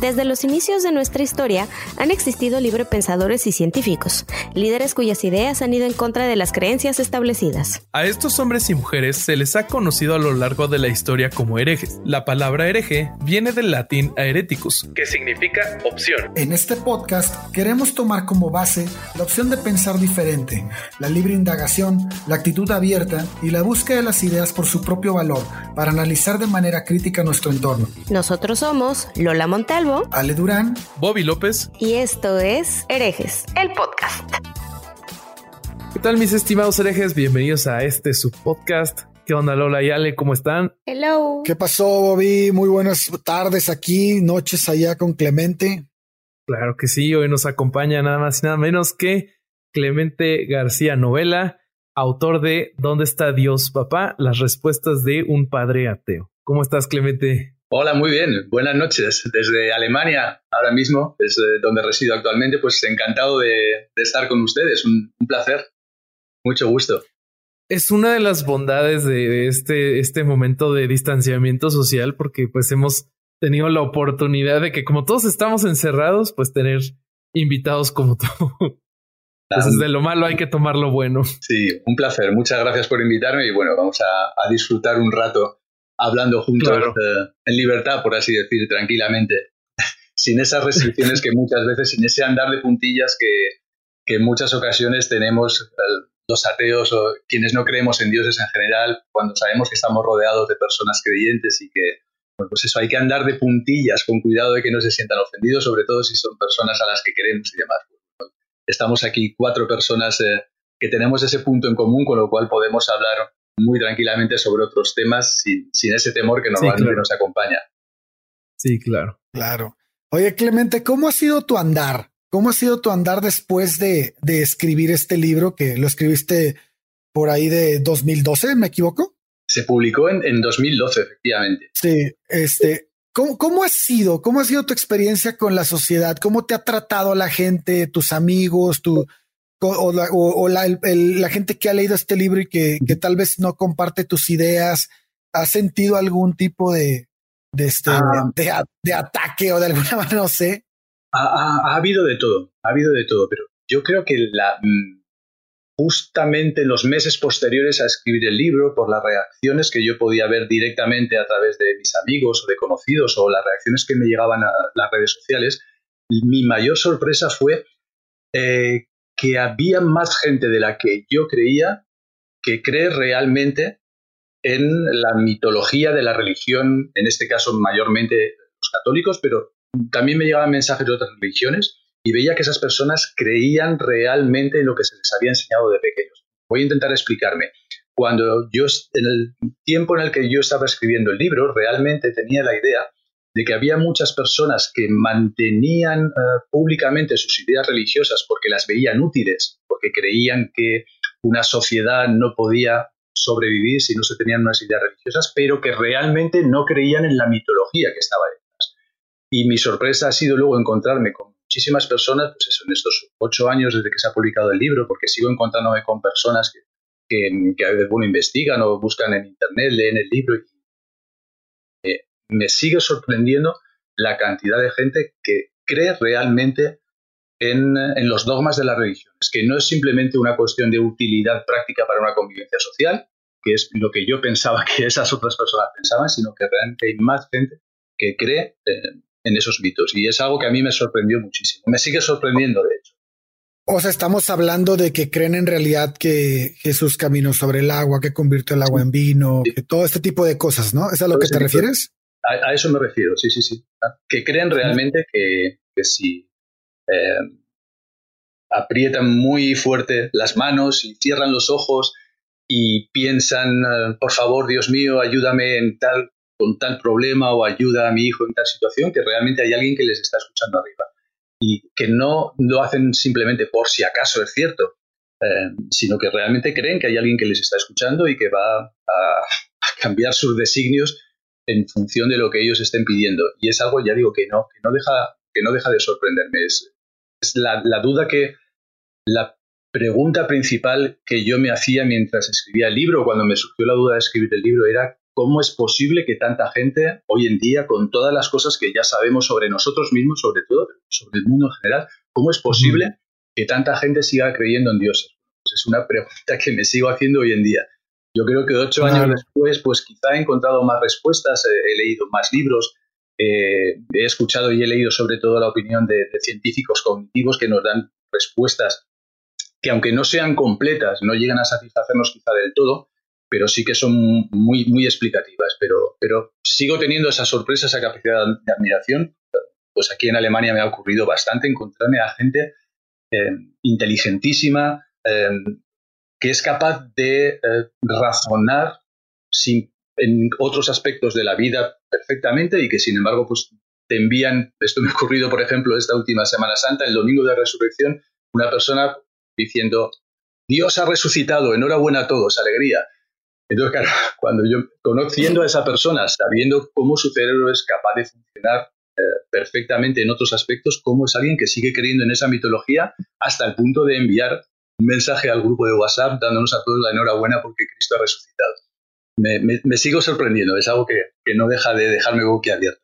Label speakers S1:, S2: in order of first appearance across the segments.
S1: Desde los inicios de nuestra historia han existido librepensadores y científicos, líderes cuyas ideas han ido en contra de las creencias establecidas.
S2: A estos hombres y mujeres se les ha conocido a lo largo de la historia como herejes. La palabra hereje viene del latín aereticus, que significa opción.
S3: En este podcast queremos tomar como base la opción de pensar diferente, la libre indagación, la actitud abierta y la búsqueda de las ideas por su propio valor para analizar de manera crítica nuestro entorno.
S1: Nosotros somos Lola Montalvo
S3: Ale Durán,
S2: Bobby López.
S1: Y esto es Herejes, el podcast.
S2: ¿Qué tal mis estimados herejes? Bienvenidos a este su podcast. ¿Qué onda Lola y Ale? ¿Cómo están?
S1: Hello.
S3: ¿Qué pasó Bobby? Muy buenas tardes aquí, noches allá con Clemente.
S2: Claro que sí, hoy nos acompaña nada más y nada menos que Clemente García Novela, autor de ¿Dónde está Dios, papá? Las respuestas de un padre ateo. ¿Cómo estás, Clemente?
S4: Hola, muy bien. Buenas noches. Desde Alemania, ahora mismo, es donde resido actualmente, pues encantado de, estar con ustedes. Un, placer. Mucho gusto.
S2: Es una de las bondades de este, este momento de distanciamiento social, porque pues hemos tenido la oportunidad de que como todos estamos encerrados, pues tener invitados como tú. Entonces, de lo malo hay que tomar lo bueno.
S4: Sí, un placer. Muchas gracias por invitarme y bueno, vamos a, a disfrutar un rato hablando juntos eh, en libertad, por así decir, tranquilamente, sin esas restricciones que muchas veces, sin ese andar de puntillas que, que en muchas ocasiones tenemos los ateos o quienes no creemos en dioses en general, cuando sabemos que estamos rodeados de personas creyentes y que, bueno, pues eso, hay que andar de puntillas con cuidado de que no se sientan ofendidos, sobre todo si son personas a las que queremos y demás. Estamos aquí cuatro personas eh, que tenemos ese punto en común, con lo cual podemos hablar muy tranquilamente sobre otros temas sin, ese temor que normalmente nos acompaña.
S2: Sí, claro.
S3: Claro. Oye, Clemente, ¿cómo ha sido tu andar? ¿Cómo ha sido tu andar después de, escribir este libro que lo escribiste por ahí de 2012, ¿me equivoco?
S4: Se publicó en, en 2012, efectivamente.
S3: Sí, este, ¿cómo, ¿cómo ha sido? ¿Cómo ha sido tu experiencia con la sociedad? ¿Cómo te ha tratado la gente, tus amigos, tu, o, la, gente que ha leído este libro y que, tal vez no comparte tus ideas, ¿ha sentido algún tipo de, de, este, ah. de, ataque o de alguna manera, no sé?
S4: Ha, habido de todo, ha habido de todo, pero yo creo que la, mm, justamente en los meses posteriores a escribir el libro, por las reacciones que yo podía ver directamente a través de mis amigos o de conocidos o las reacciones que me llegaban a las redes sociales, mi mayor sorpresa fue eh, que había más gente de la que yo creía que cree realmente en la mitología de la religión, en este caso mayormente los católicos, pero también me llegaban mensajes de otras religiones y veía que esas personas creían realmente en lo que se les había enseñado de pequeños. Voy a intentar explicarme. Cuando yo, en el tiempo en el que yo estaba escribiendo el libro, realmente tenía la idea de que había muchas personas que mantenían eh, públicamente sus ideas religiosas porque las veían útiles, porque creían que una sociedad no podía sobrevivir si no se tenían unas ideas religiosas, pero que realmente no creían en la mitología que estaba detrás. Y mi sorpresa ha sido luego encontrarme con muchísimas personas, pues eso, en estos ocho años desde que se ha publicado el libro, porque sigo encontrándome con personas que, que, que bueno, investigan o buscan en Internet, leen el libro y me sigue sorprendiendo la cantidad de gente que cree realmente en, los dogmas de la religión. Es que no es simplemente una cuestión de utilidad práctica para una convivencia social, que es lo que yo pensaba que esas otras personas pensaban, sino que realmente hay más gente que cree en, en esos mitos. Y es algo que a mí me sorprendió muchísimo. Me sigue sorprendiendo, de hecho.
S3: O sea, estamos hablando de que creen en realidad que Jesús caminó sobre el agua, que convirtió el agua en vino, que todo este tipo de cosas, ¿no? ¿Es a lo que te refieres?
S4: A, eso me refiero, sí, sí, sí. Que creen realmente que, si eh, aprietan muy fuerte las manos y cierran los ojos y piensan, eh, por favor, Dios mío, ayúdame en tal, con tal problema o ayuda a mi hijo en tal situación, que realmente hay alguien que les está escuchando arriba. Y que no lo hacen simplemente por si acaso es cierto, eh, sino que realmente creen que hay alguien que les está escuchando y que va a cambiar sus designios en función de lo que ellos estén pidiendo. Y es algo, ya digo, que no, que no, deja, que no deja de sorprenderme. Es, es la, la, duda que, la pregunta principal que yo me hacía mientras escribía el libro, cuando me surgió la duda de escribir el libro, era cómo es posible que tanta gente hoy en día, con todas las cosas que ya sabemos sobre nosotros mismos, sobre todo, sobre el mundo en general, cómo es posible que tanta gente siga creyendo en Dios? Pues es una pregunta que me sigo haciendo hoy en día. Yo creo que ocho años después, pues quizá he encontrado más respuestas, he leído más libros, eh, he escuchado y he leído sobre todo la opinión de, científicos cognitivos que nos dan respuestas que aunque no sean completas, no llegan a satisfacernos quizá del todo, pero sí que son muy, muy explicativas. Pero, pero sigo teniendo esa sorpresa, esa capacidad de admiración. Pues aquí en Alemania me ha ocurrido bastante encontrarme a gente eh, inteligentísima, eh, que es capaz de razonar sin en otros aspectos de la vida perfectamente y que sin embargo pues te envían, esto me ha ocurrido por ejemplo esta última Semana Santa, el domingo de resurrección, una persona diciendo, Dios ha resucitado, enhorabuena a todos, alegría. Entonces, cuando yo, conociendo a esa persona, sabiendo cómo su cerebro es capaz de funcionar eh, perfectamente en otros aspectos, cómo es alguien que sigue creyendo en esa mitología hasta el punto de enviar un mensaje al grupo de WhatsApp dándonos a todos la enhorabuena porque Cristo ha resucitado me, sigo sorprendiendo. Es algo que, no deja de dejarme boquiabierto.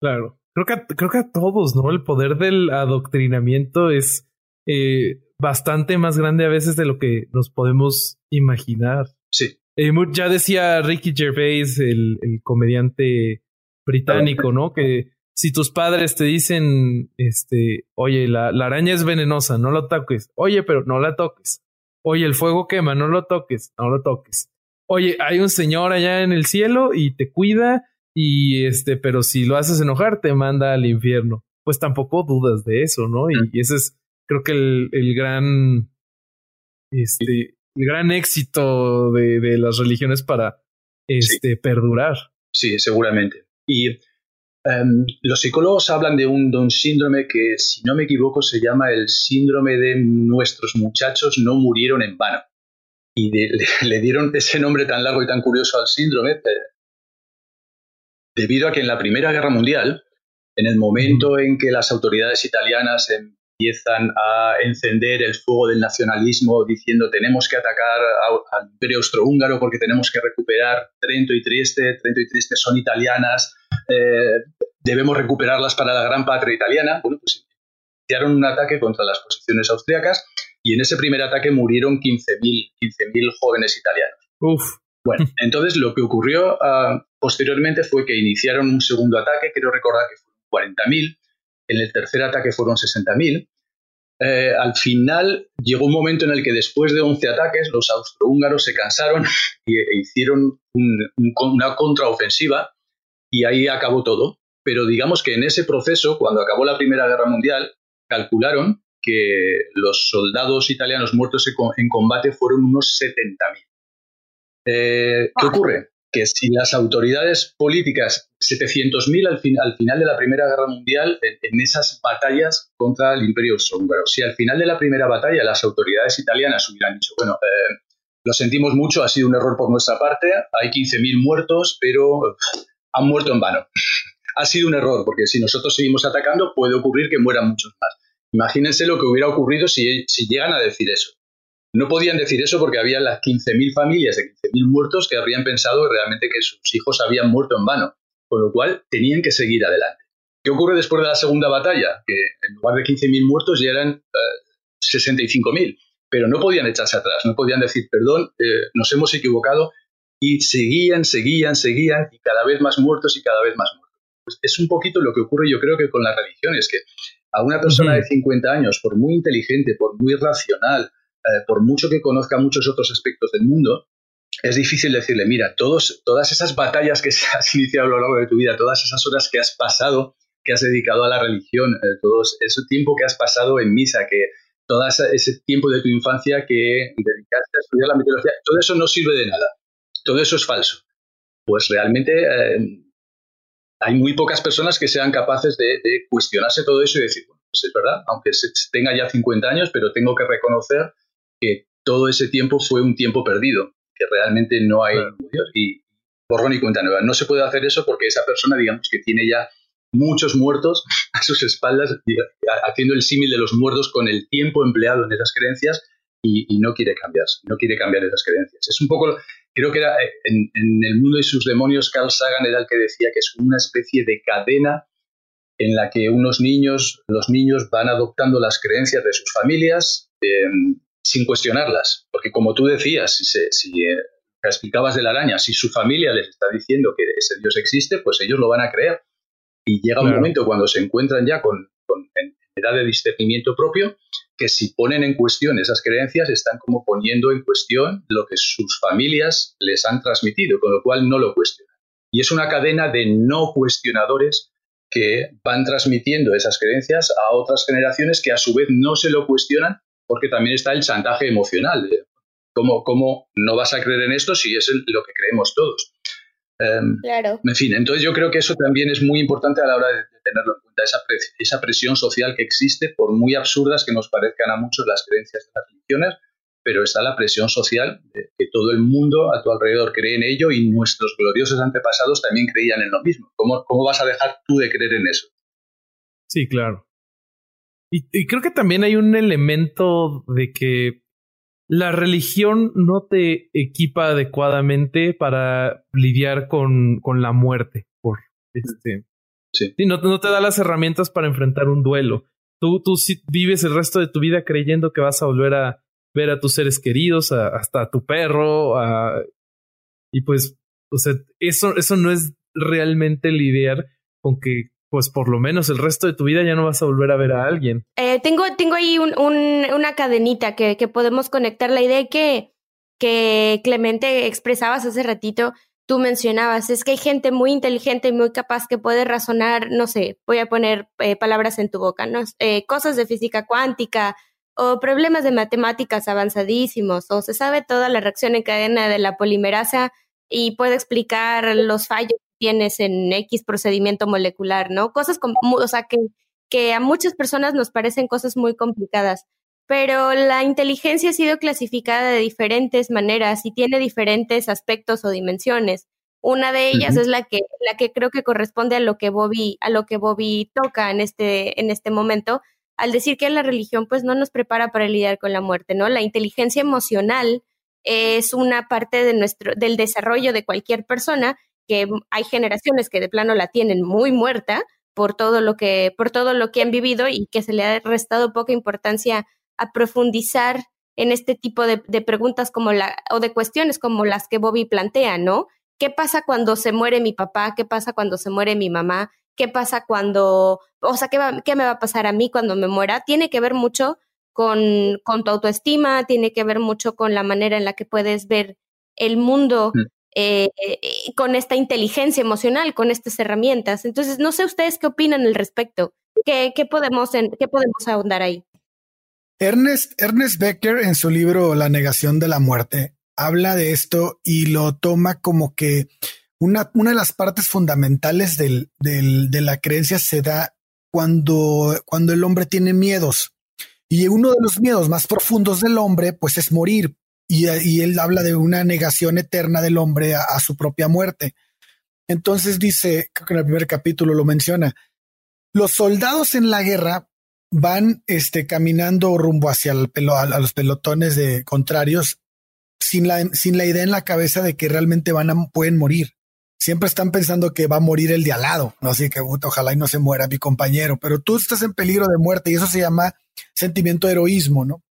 S2: Claro. Creo que, a, creo que a todos, ¿no? El poder del adoctrinamiento es eh, bastante más grande a veces de lo que nos podemos imaginar.
S4: Sí.
S2: Eh, ya decía Ricky Gervais, el, comediante británico, ¿no? Que si tus padres te dicen, este, oye, la, la, araña es venenosa, no lo toques. Oye, pero no la toques. Oye, el fuego quema, no lo toques, no lo toques oye, hay un señor allá en el cielo y te cuida y este, pero si lo haces enojar te manda al infierno. Pues tampoco dudas de eso, ¿no? Y, ese es, creo que el, el gran, este, el gran éxito de, de las religiones para, este, perdurar.
S4: Sí, seguramente. Y em, los psicólogos hablan de un, de un síndrome que, si no me equivoco, se llama el síndrome de nuestros muchachos no murieron en vano. Y le, dieron ese nombre tan largo y tan curioso al síndrome eh, debido a que en la Primera Guerra Mundial, en el momento en que las autoridades italianas empiezan a encender el fuego del nacionalismo diciendo tenemos que atacar al imperio austrohúngaro porque tenemos que recuperar Trento y Trieste, Trento y Trieste son italianas, eh, debemos recuperarlas para la gran patria italiana, bueno, pues iniciaron un ataque contra las posiciones austriacas y en ese primer ataque murieron 15.000 15 jóvenes italianos.
S2: Uf.
S4: Bueno, entonces lo que ocurrió ah, posteriormente fue que iniciaron un segundo ataque, quiero recordar que fueron 40.000, en el tercer ataque fueron 60.000. Eh, al final llegó un momento en el que después de 11 ataques los austrohúngaros se cansaron e hicieron una contraofensiva y ahí acabó todo. Pero digamos que en ese proceso, cuando acabó la Primera Guerra Mundial, calcularon que los soldados italianos muertos en combate fueron unos 70.000. Eh, ¿Qué ocurre? Que si las autoridades políticas, 700.000 al, al final de la Primera Guerra Mundial, en, esas batallas contra el Imperio Austrohúngaro, si al final de la primera batalla las autoridades italianas hubieran dicho, bueno, eh, lo sentimos mucho, ha sido un error por nuestra parte, hay 15.000 muertos, pero han muerto en vano. ha sido un error, porque si nosotros seguimos atacando, puede ocurrir que mueran muchos más. Imagínense lo que hubiera ocurrido si, llegan a decir eso. No podían decir eso porque había las 15.000 familias de 15.000 muertos que habrían pensado realmente que sus hijos habían muerto en vano, con lo cual tenían que seguir adelante. ¿Qué ocurre después de la segunda batalla? Que en lugar de 15.000 muertos ya eran 65.000, eh, pero no podían echarse atrás, no podían decir, perdón, eh, nos hemos equivocado, y seguían, seguían, seguían, y cada vez más muertos y cada vez más muertos. Pues es un poquito lo que ocurre yo creo que con las religiones, que a una persona de 50 años, por muy inteligente, por muy racional, eh, por mucho que conozca muchos otros aspectos del mundo, es difícil decirle, mira, todos, todas esas batallas que has iniciado a lo largo de tu vida, todas esas horas que has pasado, que has dedicado a la religión, eh, todo ese tiempo que has pasado en misa, que todo ese tiempo de tu infancia que dedicaste a estudiar la mitología, todo eso no sirve de nada, todo eso es falso. Pues realmente eh, hay muy pocas personas que sean capaces de, cuestionarse todo eso y decir, bueno, pues es verdad, aunque tenga ya 50 años, pero tengo que reconocer que todo ese tiempo fue un tiempo perdido, que realmente no hay y borrón y cuenta nueva. No se puede hacer eso porque esa persona, digamos, que tiene ya muchos muertos a sus espaldas, haciendo el símil de los muertos con el tiempo empleado en esas creencias y, no quiere cambiar, no quiere cambiar esas creencias. Es un poco creo que era eh, en, El mundo y sus demonios, Carl Sagan era el que decía que es una especie de cadena en la que unos niños, los niños van adoptando las creencias de sus familias em, sin cuestionarlas. Porque como tú decías, si, si eh, explicabas de la araña, si su familia les está diciendo que ese Dios existe, pues ellos lo van a creer. Y llega un momento cuando se encuentran ya con, con edad de discernimiento propio, que si ponen en cuestión esas creencias, están como poniendo en cuestión lo que sus familias les han transmitido, con lo cual no lo cuestionan. Y es una cadena de no cuestionadores que van transmitiendo esas creencias a otras generaciones que a su vez no se lo cuestionan porque también está el chantaje emocional. ¿Cómo, cómo no vas a creer en esto si es lo que creemos todos?
S1: Em, claro.
S4: En fin, entonces yo creo que eso también es muy importante a la hora de, tenerlo en cuenta, esa, esa presión social que existe, por muy absurdas que nos parezcan a muchos las creencias de las religiones, pero está la presión social de que todo el mundo a tu alrededor cree en ello y nuestros gloriosos antepasados también creían en lo mismo. ¿Cómo, cómo vas a dejar tú de creer en eso?
S2: Sí, claro. y creo que también hay un elemento de que la religión no te equipa adecuadamente para lidiar con, con la muerte. Por este. Sí. no, no, te da las herramientas para enfrentar un duelo. Tú, tú vives el resto de tu vida creyendo que vas a volver a ver a tus seres queridos, hasta a tu perro, y pues, o sea, eso, eso no es realmente lidiar con que pues por lo menos el resto de tu vida ya no vas a volver a ver a alguien.
S1: Eh, tengo, tengo ahí un, una cadenita que, que, podemos conectar. La idea que, que Clemente expresabas hace ratito, tú mencionabas, es que hay gente muy inteligente y muy capaz que puede razonar, no sé, voy a poner eh, palabras en tu boca, ¿no? Eh, cosas de física cuántica o problemas de matemáticas avanzadísimos, o se sabe toda la reacción en cadena de la polimerasa y puede explicar los fallos tienes en X procedimiento molecular, ¿no? Cosas como, o sea, que, que a muchas personas nos parecen cosas muy complicadas, pero la inteligencia ha sido clasificada de diferentes maneras y tiene diferentes aspectos o dimensiones. Una de ellas es la que, la que creo que corresponde a lo que Bobby, a lo que Bobby toca en este, en este momento, al decir que la religión pues no nos prepara para lidiar con la muerte, ¿no? La inteligencia emocional es una parte de nuestro, del desarrollo de cualquier persona que hay generaciones que de plano la tienen muy muerta por todo lo que, por todo lo que han vivido y que se le ha restado poca importancia a profundizar en este tipo de, preguntas como la, o de cuestiones como las que Bobby plantea, ¿no? ¿Qué pasa cuando se muere mi papá? ¿Qué pasa cuando se muere mi mamá? ¿Qué pasa cuando, o sea, qué, qué me va a pasar a mí cuando me muera? Tiene que ver mucho con, con tu autoestima, tiene que ver mucho con la manera en la que puedes ver el mundo mm. Eh, eh, con esta inteligencia emocional, con estas herramientas. Entonces, no sé ustedes qué opinan al respecto. ¿Qué, qué podemos, en, qué podemos ahondar ahí?
S3: Ernest, Ernest Becker en su libro La negación de la muerte habla de esto y lo toma como que una, una de las partes fundamentales de la creencia se da cuando, cuando el hombre tiene miedos. Y uno de los miedos más profundos del hombre, pues es morir, y, él habla de una negación eterna del hombre a, su propia muerte. Entonces dice, creo que en el primer capítulo lo menciona, los soldados en la guerra van este, caminando rumbo hacia los pelotones de contrarios sin la, sin la idea en la cabeza de que realmente van a, pueden morir. Siempre están pensando que va a morir el de al lado, ¿no? Así que ojalá y no se muera mi compañero, pero tú estás en peligro de muerte y eso se llama sentimiento de heroísmo, ¿no?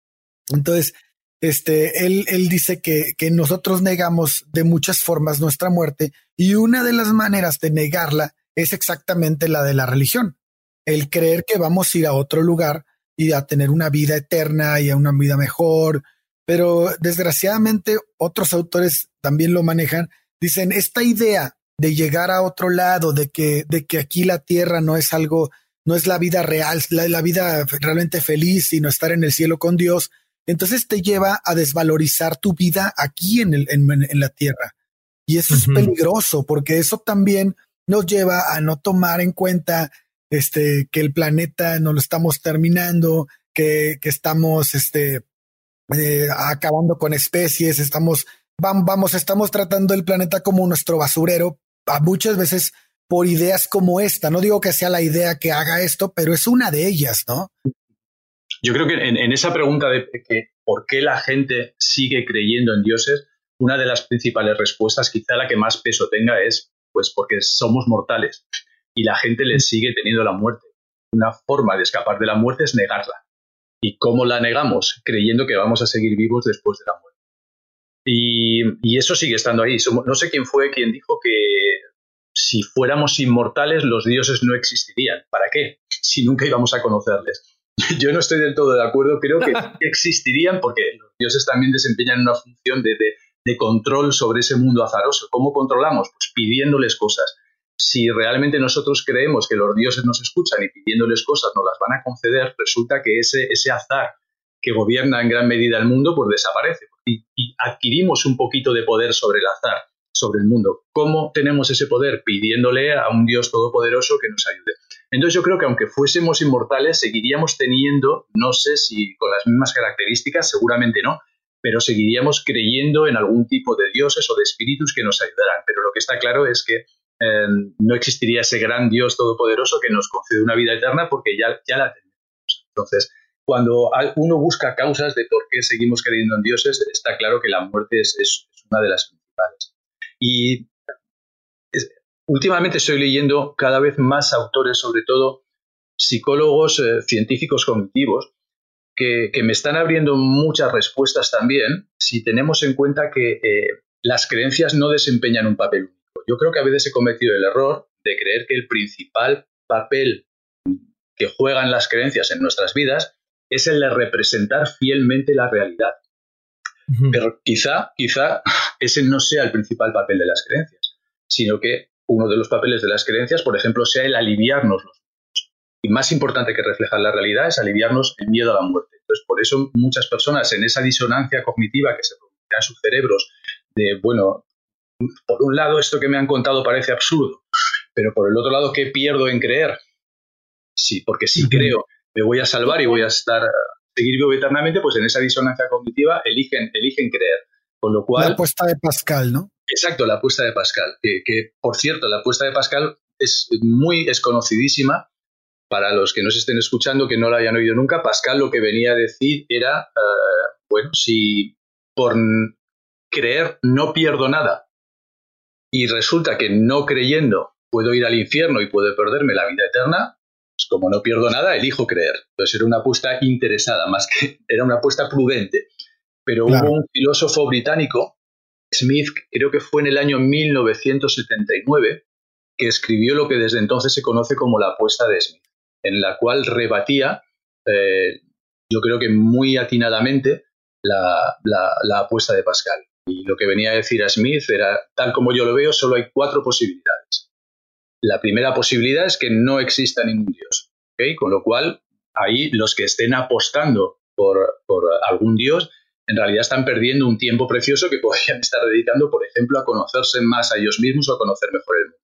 S3: Entonces, este, él, él dice que, que nosotros negamos de muchas formas nuestra muerte y una de las maneras de negarla es exactamente la de la religión, el creer que vamos a ir a otro lugar y a tener una vida eterna y a una vida mejor. Pero desgraciadamente otros autores también lo manejan. Dicen, esta idea de llegar a otro lado, de que, de que aquí la tierra no es algo, no es la vida real, la, la vida realmente feliz, sino estar en el cielo con Dios, entonces te lleva a desvalorizar tu vida aquí en, el, en, la Tierra. Y eso es peligroso porque eso también nos lleva a no tomar en cuenta este, que el planeta no lo estamos terminando, que, que estamos este, eh, acabando con especies, estamos, vamos, estamos tratando el planeta como nuestro basurero, a muchas veces por ideas como esta. No digo que sea la idea que haga esto, pero es una de ellas, ¿no?
S4: Yo creo que en, esa pregunta de que por qué la gente sigue creyendo en dioses, una de las principales respuestas, quizá la que más peso tenga, es pues porque somos mortales y la gente le sigue teniendo la muerte. Una forma de escapar de la muerte es negarla. ¿Y cómo la negamos? Creyendo que vamos a seguir vivos después de la muerte. Y, eso sigue estando ahí. no sé quién fue quien dijo que si fuéramos inmortales los dioses no existirían. ¿Para qué? Si nunca íbamos a conocerles. Yo no estoy del todo de acuerdo, creo que existirían porque los dioses también desempeñan una función de, control sobre ese mundo azaroso. ¿Cómo controlamos? Pues pidiéndoles cosas. Si realmente nosotros creemos que los dioses nos escuchan y pidiéndoles cosas nos las van a conceder, resulta que ese, azar que gobierna en gran medida el mundo, pues desaparece. Y, adquirimos un poquito de poder sobre el azar, sobre el mundo. ¿Cómo tenemos ese poder? Pidiéndole a un Dios todopoderoso que nos ayude. Entonces yo creo que aunque fuésemos inmortales, seguiríamos teniendo, no sé si con las mismas características, seguramente no, pero seguiríamos creyendo en algún tipo de dioses o de espíritus que nos ayudaran. Pero lo que está claro es que em, no existiría ese gran Dios todopoderoso que nos concede una vida eterna porque ya, ya la tenemos. Entonces, cuando uno busca causas de por qué seguimos creyendo en dioses, está claro que la muerte es, una de las principales. Y últimamente estoy leyendo cada vez más autores, sobre todo psicólogos eh, científicos cognitivos, que, me están abriendo muchas respuestas también si tenemos en cuenta que eh, las creencias no desempeñan un papel único. Yo creo que a veces he cometido el error de creer que el principal papel que juegan las creencias en nuestras vidas es el de representar fielmente la realidad. Pero quizá, quizá ese no sea el principal papel de las creencias, sino que uno de los papeles de las creencias, por ejemplo, sea el aliviarnos los y más importante que reflejar la realidad es aliviarnos el miedo a la muerte. Entonces, por eso muchas personas en esa disonancia cognitiva que se produce en sus cerebros de, bueno, por un lado esto que me han contado parece absurdo, pero por el otro lado, ¿qué pierdo en creer? Sí, porque si creo me voy a salvar y voy a estar seguir vivo eternamente, pues en esa disonancia cognitiva eligen, eligen creer. Con lo cual.
S3: La apuesta de Pascal, ¿no?
S4: Exacto, la apuesta de Pascal. Que, que por cierto, la apuesta de Pascal es muy desconocidísima para los que no se estén escuchando, que no lo hayan oído nunca, Pascal lo que venía a decir era, eh, bueno, si por creer no pierdo nada y resulta que no creyendo puedo ir al infierno y puedo perderme la vida eterna, pues como no pierdo nada, elijo creer. Entonces era una apuesta interesada, más que era una apuesta prudente. Pero hubo un filósofo británico, Smith, creo que fue en el año 1979, que escribió lo que desde entonces se conoce como la apuesta de Smith en la cual rebatía, eh, yo creo que muy atinadamente, la, apuesta de Pascal. Y lo que venía a decir a Smith era, tal como yo lo veo, solo hay cuatro posibilidades. La primera posibilidad es que no exista ningún Dios. Con lo cual, ahí los que estén apostando por algún Dios, en realidad están perdiendo un tiempo precioso que podrían estar dedicando, por ejemplo, a conocerse más a ellos mismos o a conocer mejor el mundo.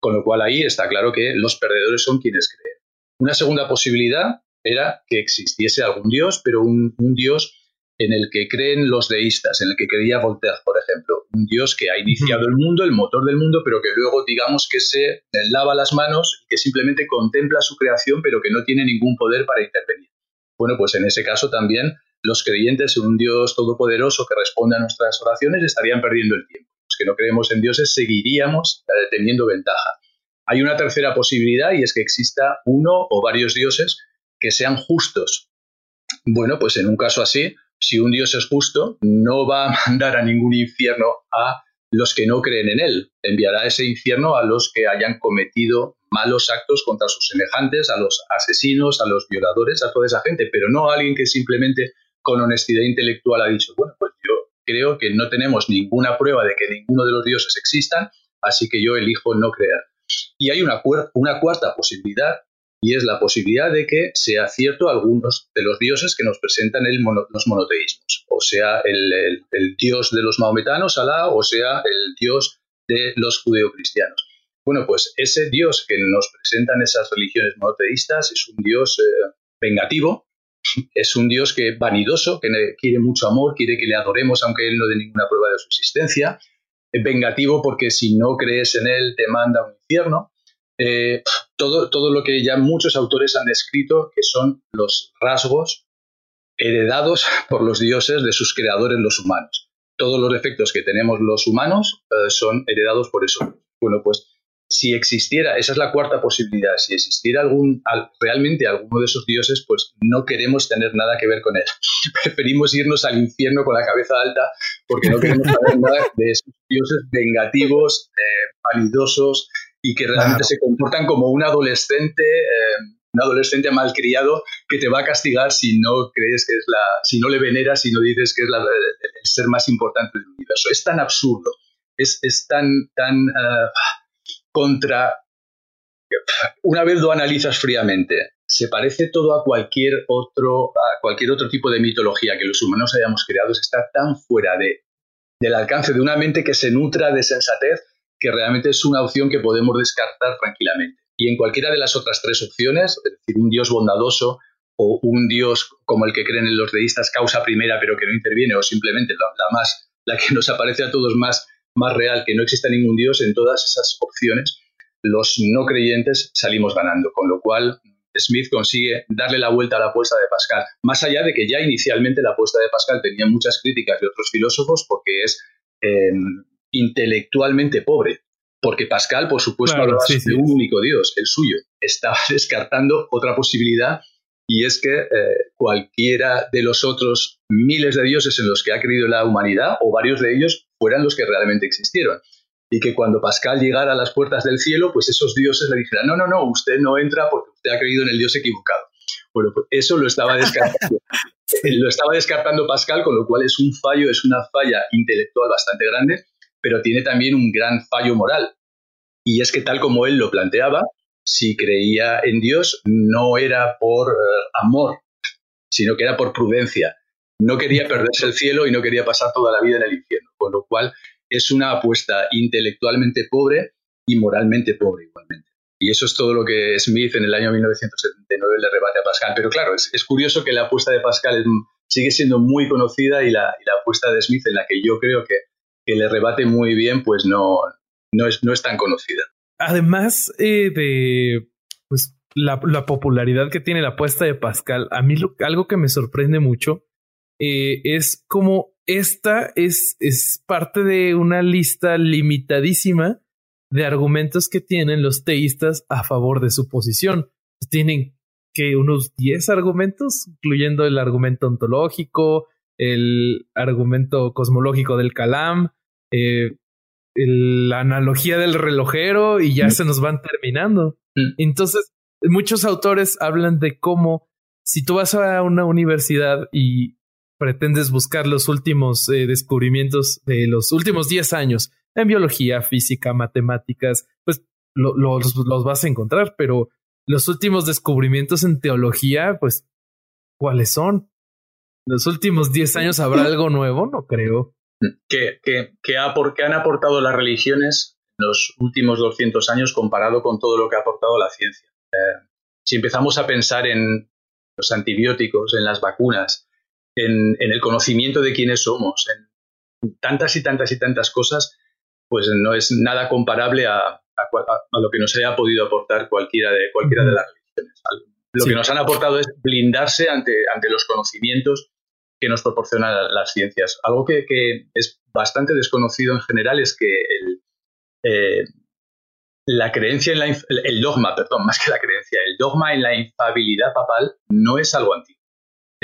S4: Con lo cual ahí está claro que los perdedores son quienes creen. Una segunda posibilidad era que existiese algún dios, pero un, dios en el que creen los deístas, en el que creía Voltaire, por ejemplo. Un dios que ha iniciado el mundo, el motor del mundo, pero que luego digamos que se lava las manos y que simplemente contempla su creación, pero que no tiene ningún poder para intervenir. Bueno, pues en ese caso también los creyentes en un Dios todopoderoso que responde a nuestras oraciones estarían perdiendo el tiempo. Los que no creemos en dioses seguiríamos teniendo ventaja. Hay una tercera posibilidad y es que exista uno o varios dioses que sean justos. Bueno, pues en un caso así, si un dios es justo, no va a mandar a ningún infierno a los que no creen en él. Enviará ese infierno a los que hayan cometido malos actos contra sus semejantes, a los asesinos, a los violadores, a toda esa gente, pero no a alguien que simplemente con honestidad intelectual ha dicho, bueno, pues yo creo que no tenemos ninguna prueba de que ninguno de los dioses existan, así que yo elijo no creer. Y hay una, cuarta posibilidad, y es la posibilidad de que sea cierto algunos de los dioses que nos presentan el los monoteísmos, o sea, el, dios de los maometanos, Alá, o sea, el dios de los judeocristianos. Bueno, pues ese dios que nos presentan esas religiones monoteístas es un dios eh, vengativo, es un dios que vanidoso, que quiere mucho amor, quiere que le adoremos aunque él no dé ninguna prueba de su existencia, vengativo porque si no crees en él te manda un infierno. Eh, todo, todo lo que ya muchos autores han descrito que son los rasgos heredados por los dioses de sus creadores, los humanos. todos los defectos que tenemos los humanos eh, son heredados por eso. Bueno, pues si existiera, esa es la cuarta posibilidad, si existiera algún, realmente alguno de esos dioses, pues no queremos tener nada que ver con él. Preferimos irnos al infierno con la cabeza alta porque no queremos saber nada de esos dioses vengativos, eh, vanidosos y que realmente se comportan como un adolescente. Eh, un adolescente malcriado que te va a castigar si no crees que es la, si no le veneras, si no dices que es la, el ser más importante del universo. Es tan absurdo, es, es tan, tan uh, contra... Una vez lo analizas fríamente, se parece todo a cualquier otro, a cualquier otro tipo de mitología que los humanos hayamos creado, está tan fuera de, del alcance de una mente que se nutra de sensatez que realmente es una opción que podemos descartar tranquilamente. Y en cualquiera de las otras tres opciones, es decir, un Dios bondadoso o un Dios como el que creen los deístas causa primera pero que no interviene, o simplemente la, más, la que nos aparece a todos más más real que no exista ningún Dios, en todas esas opciones los no creyentes salimos ganando, con lo cual Smith consigue darle la vuelta a la apuesta de Pascal, más allá de que ya inicialmente la apuesta de Pascal tenía muchas críticas de otros filósofos porque es em, intelectualmente pobre, porque Pascal, por supuesto, hablaba de un único Dios, el suyo, estaba descartando otra posibilidad y es que eh, cualquiera de los otros miles de dioses en los que ha creído la humanidad, o varios de ellos, fueran los que realmente existieron. Y que cuando Pascal llegara a las puertas del cielo, pues esos dioses le dijeran, no, no, no, usted no entra porque usted ha creído en el dios equivocado. Bueno, pues eso lo estaba descartando. lo estaba descartando Pascal, con lo cual es un fallo, es una falla intelectual bastante grande, pero tiene también un gran fallo moral. Y es que tal como él lo planteaba, si creía en Dios no era por eh, amor, sino que era por prudencia. No quería perderse el cielo y no quería pasar toda la vida en el infierno, con lo cual es una apuesta intelectualmente pobre y moralmente pobre igualmente. Y eso es todo lo que Smith en el año 1979 le rebate a Pascal. Pero claro, es, curioso que la apuesta de Pascal sigue siendo muy conocida y la, apuesta de Smith, en la que yo creo que, le rebate muy bien, pues no, no, es, no es tan conocida
S2: además eh, de pues, la, popularidad que tiene la apuesta de Pascal, a mí algo que me sorprende mucho eh, es como esta es, es parte de una lista limitadísima de argumentos que tienen los teístas a favor de su posición. Tienen que unos 10 argumentos, incluyendo el argumento ontológico, el argumento cosmológico del Kalam, eh, la analogía del relojero y ya se nos van terminando. Entonces, muchos autores hablan de cómo si tú vas a una universidad y pretendes buscar los últimos eh, descubrimientos de los últimos 10 años en biología, física, matemáticas, pues los, los vas a encontrar, pero los últimos descubrimientos en teología, pues, ¿cuáles son? ¿Los últimos 10 años habrá algo nuevo? No creo
S4: que, que, han aportado las religiones en los últimos 200 años comparado con todo lo que ha aportado la ciencia. Eh, si empezamos a pensar en los antibióticos, en las vacunas, en, el conocimiento de quiénes somos, en tantas y tantas y tantas cosas, pues no es nada comparable a, a, lo que nos haya podido aportar cualquiera de, cualquiera de las religiones. Lo que nos han aportado es blindarse ante, ante los conocimientos que nos proporcionan las ciencias. Algo que, es bastante desconocido en general es que el, eh, la creencia en la, el dogma, perdón, más que la creencia, el dogma en la infabilidad papal no es algo antiguo.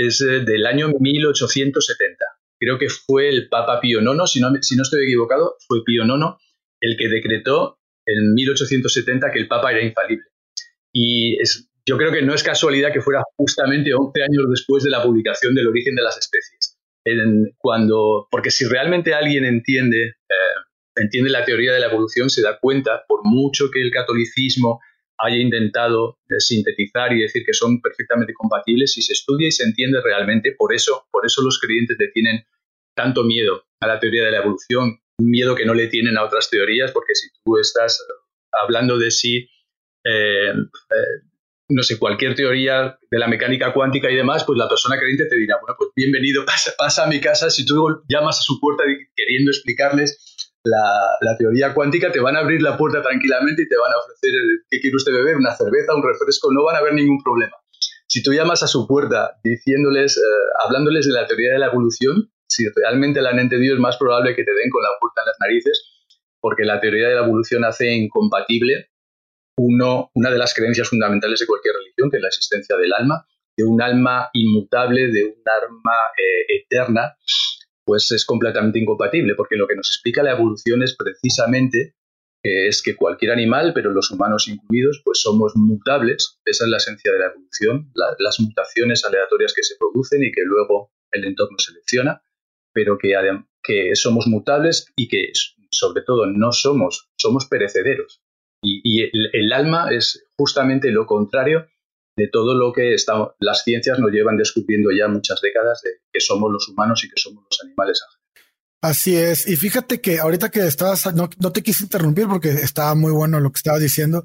S4: Es eh, del año 1870. Creo que fue el Papa Pío IX, si no, si no estoy equivocado, fue Pío IX el que decretó en 1870 que el Papa era infalible. Y es yo creo que no es casualidad que fuera justamente 11 años después de la publicación del origen de las especies. cuando, porque si realmente alguien entiende, eh, entiende la teoría de la evolución, se da cuenta, por mucho que el catolicismo haya intentado eh, sintetizar y decir que son perfectamente compatibles, si se estudia y se entiende realmente, por eso, por eso los creyentes le tienen tanto miedo a la teoría de la evolución, miedo que no le tienen a otras teorías, porque si tú estás hablando de si eh, no sé, cualquier teoría de la mecánica cuántica y demás, pues la persona creyente te dirá, bueno, pues bienvenido, pasa, a mi casa. Si tú llamas a su puerta queriendo explicarles la, teoría cuántica, te van a abrir la puerta tranquilamente y te van a ofrecer, ¿qué quiere usted beber? Una cerveza, un refresco, no van a haber ningún problema. Si tú llamas a su puerta diciéndoles, eh, hablándoles de la teoría de la evolución, si realmente la han entendido es más probable que te den con la puerta en las narices, porque la teoría de la evolución hace incompatible una de las creencias fundamentales de cualquier religión, que es la existencia del alma, de un alma inmutable, de un alma eh, eterna, pues es completamente incompatible, porque lo que nos explica la evolución es precisamente que es que cualquier animal, pero los humanos incluidos, pues somos mutables. Esa es la esencia de la evolución, las mutaciones aleatorias que se producen y que luego el entorno selecciona, pero que, que somos mutables y que sobre todo no somos, somos perecederos. Y, el, alma es justamente lo contrario de todo lo que las ciencias nos llevan descubriendo ya muchas décadas de que somos los humanos y que somos los animales
S3: Así es. Y fíjate que ahorita que estabas, no, te quise interrumpir porque estaba muy bueno lo que estabas diciendo.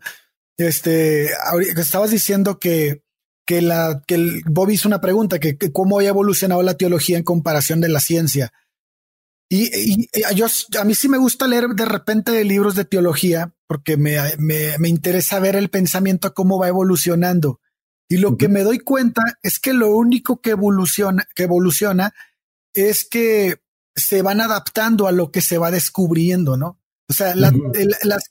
S3: Este, estabas diciendo que, que la, que el, Bobby hizo una pregunta, que, cómo ha evolucionado la teología en comparación de la ciencia. Y, yo, a mí sí me gusta leer de repente libros de teología porque me, me, me interesa ver el pensamiento, cómo va evolucionando. Y lo que me doy cuenta es que lo único que evoluciona, que evoluciona es que se van adaptando a lo que se va descubriendo, ¿no? O sea, las,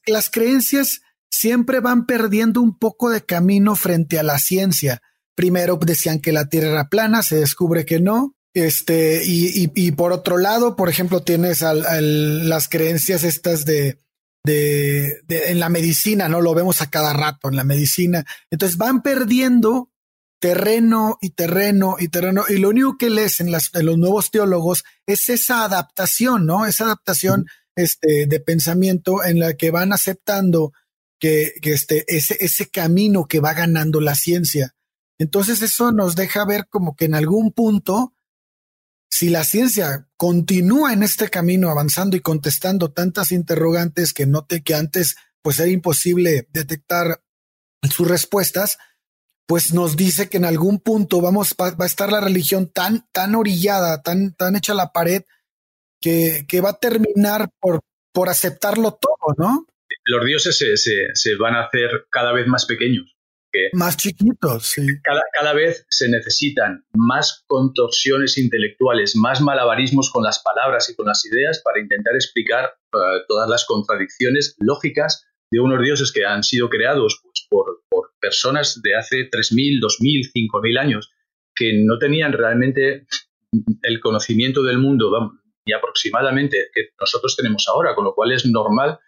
S3: las creencias siempre van perdiendo un poco de camino frente a la ciencia. Primero decían que la Tierra era plana, se descubre que no. Este, y, y, por otro lado, por ejemplo, tienes las creencias estas de, de, de, en la medicina, ¿no? Lo vemos a cada rato en la medicina. Entonces van perdiendo terreno y terreno y terreno. Y lo único que lees en, las, los nuevos teólogos es esa adaptación, ¿no? Esa adaptación este, de pensamiento en la que van aceptando que, que este, ese, ese camino que va ganando la ciencia. Entonces eso nos deja ver como que en algún punto si la ciencia continúa en este camino avanzando y contestando tantas interrogantes que note que antes pues era imposible detectar sus respuestas, pues nos dice que en algún punto vamos va, a estar la religión tan tan orillada, tan tan hecha a la pared que, va a terminar por por aceptarlo todo, ¿no?
S4: Los dioses se, se van a hacer cada vez más pequeños
S3: más chiquitos, sí.
S4: Cada, cada, vez se necesitan más contorsiones intelectuales, más malabarismos con las palabras y con las ideas para intentar explicar eh, todas las contradicciones lógicas de unos dioses que han sido creados pues, por, por, personas de hace 3.000, 2.000, 5.000 años que no tenían realmente el conocimiento del mundo y aproximadamente que nosotros tenemos ahora, con lo cual es normal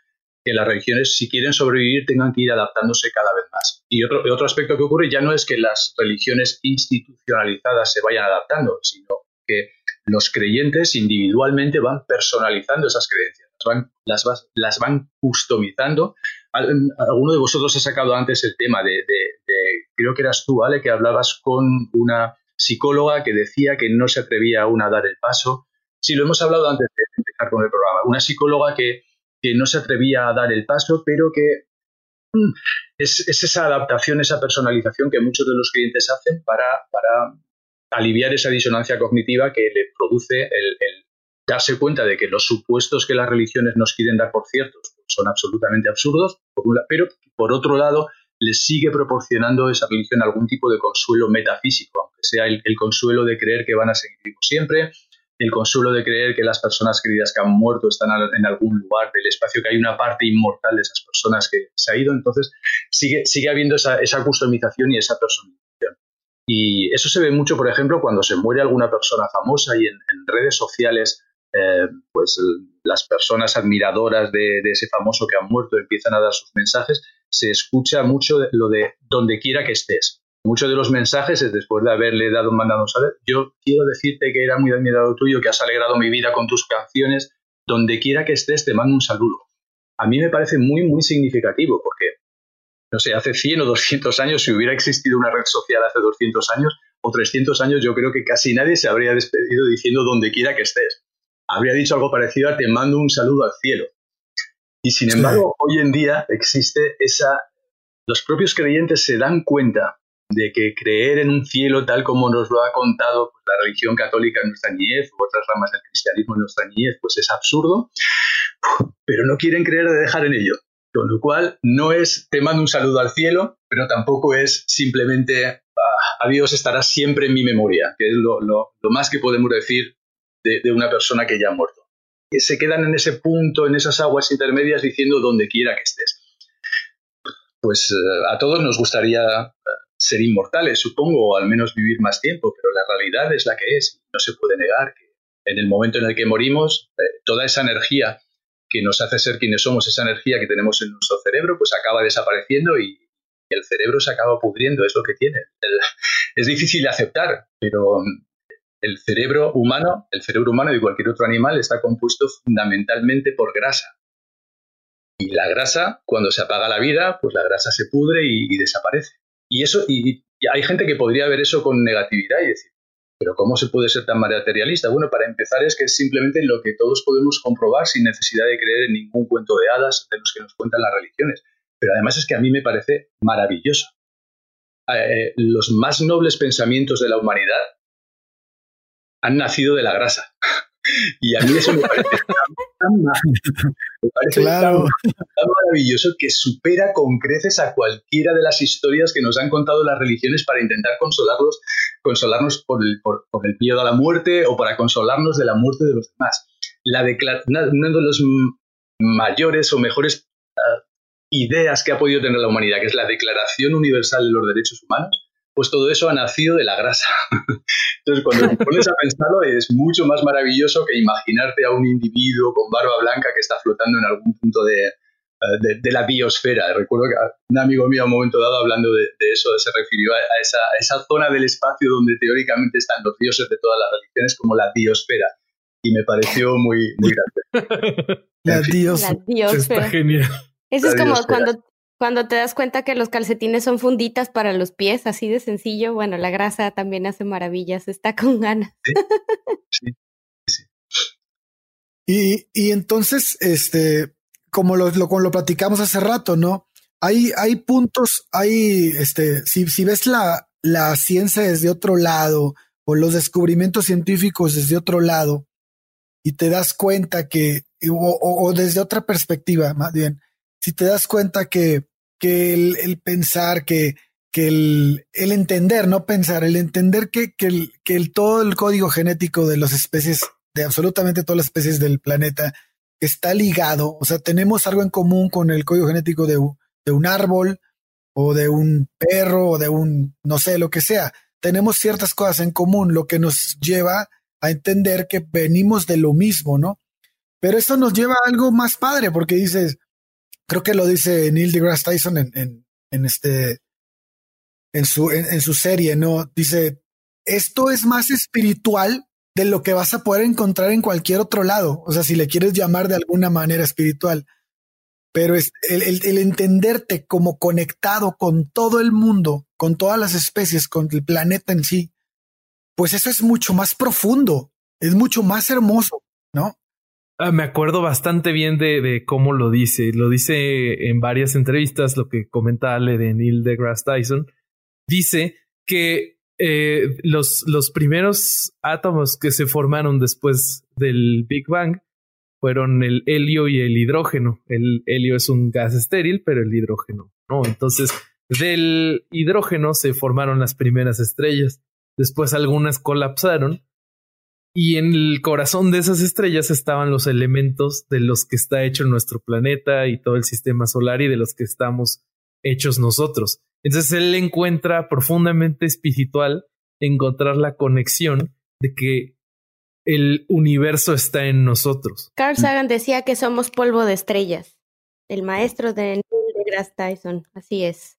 S4: que las religiones, si quieren sobrevivir, tengan que ir adaptándose cada vez más. Y otro, otro aspecto que ocurre ya no es que las religiones institucionalizadas se vayan adaptando, sino que los creyentes individualmente van personalizando esas creencias, van, las, van customizando. Alguno de vosotros ha sacado antes el tema de, creo que eras tú, Ale, que hablabas con una psicóloga que decía que no se atrevía aún a dar el paso. Sí, lo hemos hablado antes de empezar con el programa. Una psicóloga que que no se atrevía a dar el paso, pero que mm, es, esa adaptación, esa personalización que muchos de los clientes hacen para, para aliviar esa disonancia cognitiva que le produce el, darse cuenta de que los supuestos que las religiones nos quieren dar por ciertos son absolutamente absurdos, pero por otro lado les sigue proporcionando esa religión algún tipo de consuelo metafísico, aunque sea el, el consuelo de creer que van a seguir vivos siempre, el consuelo de creer que las personas queridas que han muerto están en algún lugar del espacio, que hay una parte inmortal de esas personas que se ha ido. Entonces, sigue, sigue habiendo esa, esa customización y esa personalización. Y eso se ve mucho, por ejemplo, cuando se muere alguna persona famosa y en, redes sociales, eh, pues las personas admiradoras de, de, ese famoso que ha muerto empiezan a dar sus mensajes, se escucha mucho lo de donde quiera que estés. Muchos de los mensajes es después de haberle dado un mandado saber. Yo quiero decirte que era muy admirado tuyo, que has alegrado mi vida con tus canciones. Donde quiera que estés, te mando un saludo. A mí me parece muy, muy significativo porque, no sé, hace 100 o 200 años, si hubiera existido una red social hace 200 años o 300 años, yo creo que casi nadie se habría despedido diciendo donde quiera que estés. Habría dicho algo parecido a te mando un saludo al cielo. Y sin embargo, hoy en día existe esa... Los propios creyentes se dan cuenta de que creer en un cielo tal como nos lo ha contado pues, la religión católica en nuestra niñez u otras ramas del cristianismo en nuestra niñez, pues es absurdo, pero no quieren creer de dejar en ello. Con lo cual, no es te mando un saludo al cielo, pero tampoco es simplemente ah, a Dios estará siempre en mi memoria, que es lo, más que podemos decir de, una persona que ya ha muerto. Y se quedan en ese punto, en esas aguas intermedias, diciendo donde quiera que estés. Pues eh, a todos nos gustaría eh, ser inmortales, supongo, o al menos vivir más tiempo, pero la realidad es la que es. No se puede negar que en el momento en el que morimos, eh, toda esa energía que nos hace ser quienes somos, esa energía que tenemos en nuestro cerebro, pues acaba desapareciendo y, el cerebro se acaba pudriendo, es lo que tiene. es difícil de aceptar, pero el cerebro humano, el cerebro humano de cualquier otro animal está compuesto fundamentalmente por grasa. Y la grasa, cuando se apaga la vida, pues la grasa se pudre y, desaparece. Y eso, y, hay gente que podría ver eso con negatividad y decir, pero ¿cómo se puede ser tan materialista? Bueno, para empezar es que es simplemente lo que todos podemos comprobar sin necesidad de creer en ningún cuento de hadas de los que nos cuentan las religiones. Pero además es que a mí me parece maravilloso. Eh, los más nobles pensamientos de la humanidad han nacido de la grasa. Y a mí eso me parece tan, maravilloso que supera con creces a cualquiera de las historias que nos han contado las religiones para intentar consolarlos, consolarnos por el, por, el miedo a la muerte o para consolarnos de la muerte de los demás. La una, de las mayores o mejores ah, ideas que ha podido tener la humanidad, que es la Declaración Universal de los Derechos Humanos, pues todo eso ha nacido de la grasa. Entonces, cuando te pones a pensarlo, es mucho más maravilloso que imaginarte a un individuo con barba blanca que está flotando en algún punto de, eh, de, la biosfera. Recuerdo que un amigo mío a un momento dado hablando de, eso se refirió a, esa, esa, zona del espacio donde teóricamente están los dioses de todas las religiones como la biosfera. Y me pareció muy, muy grande.
S3: la, biosfera.
S2: Está genial.
S1: Eso es como cuando cuando te das cuenta que los calcetines son funditas para los pies, así de sencillo, bueno, la grasa también hace maravillas, está con ganas. Sí, sí,
S3: Y, y, entonces, este, como lo, lo, lo, platicamos hace rato, ¿no? Hay, hay puntos, hay, este, si, si ves la, la ciencia desde otro lado o los descubrimientos científicos desde otro lado y te das cuenta que, o, o desde otra perspectiva, más bien, si te das cuenta que, que el, pensar, que, que el, el, entender, no pensar, el entender que, que, el, que el, todo el código genético de las especies, de absolutamente todas las especies del planeta, está ligado, o sea, tenemos algo en común con el código genético de, de un árbol o de un perro o de un, no sé, lo que sea. Tenemos ciertas cosas en común, lo que nos lleva a entender que venimos de lo mismo, ¿no? Pero eso nos lleva a algo más padre, porque dices, creo que lo dice Neil deGrasse Tyson en, en, este, en su, en, su serie, ¿no? Dice, esto es más espiritual de lo que vas a poder encontrar en cualquier otro lado. O sea, si le quieres llamar de alguna manera espiritual. Pero es el, el, entenderte como conectado con todo el mundo, con todas las especies, con el planeta en sí, pues eso es mucho más profundo, es mucho más hermoso, ¿no?
S2: Ah, me acuerdo bastante bien de, cómo lo dice. Lo dice en varias entrevistas, lo que comenta Ale de Neil deGrasse Tyson. Dice que eh, los, los primeros átomos que se formaron después del Big Bang fueron el helio y el hidrógeno. El helio es un gas estéril, pero el hidrógeno no. Entonces, del hidrógeno se formaron las primeras estrellas. Después algunas colapsaron y en el corazón de esas estrellas estaban los elementos de los que está hecho nuestro planeta y todo el sistema solar y de los que estamos hechos nosotros. Entonces él encuentra profundamente espiritual encontrar la conexión de que el universo está en nosotros.
S1: Carl Sagan decía que somos polvo de estrellas. El maestro de Neil deGrasse Tyson, así es.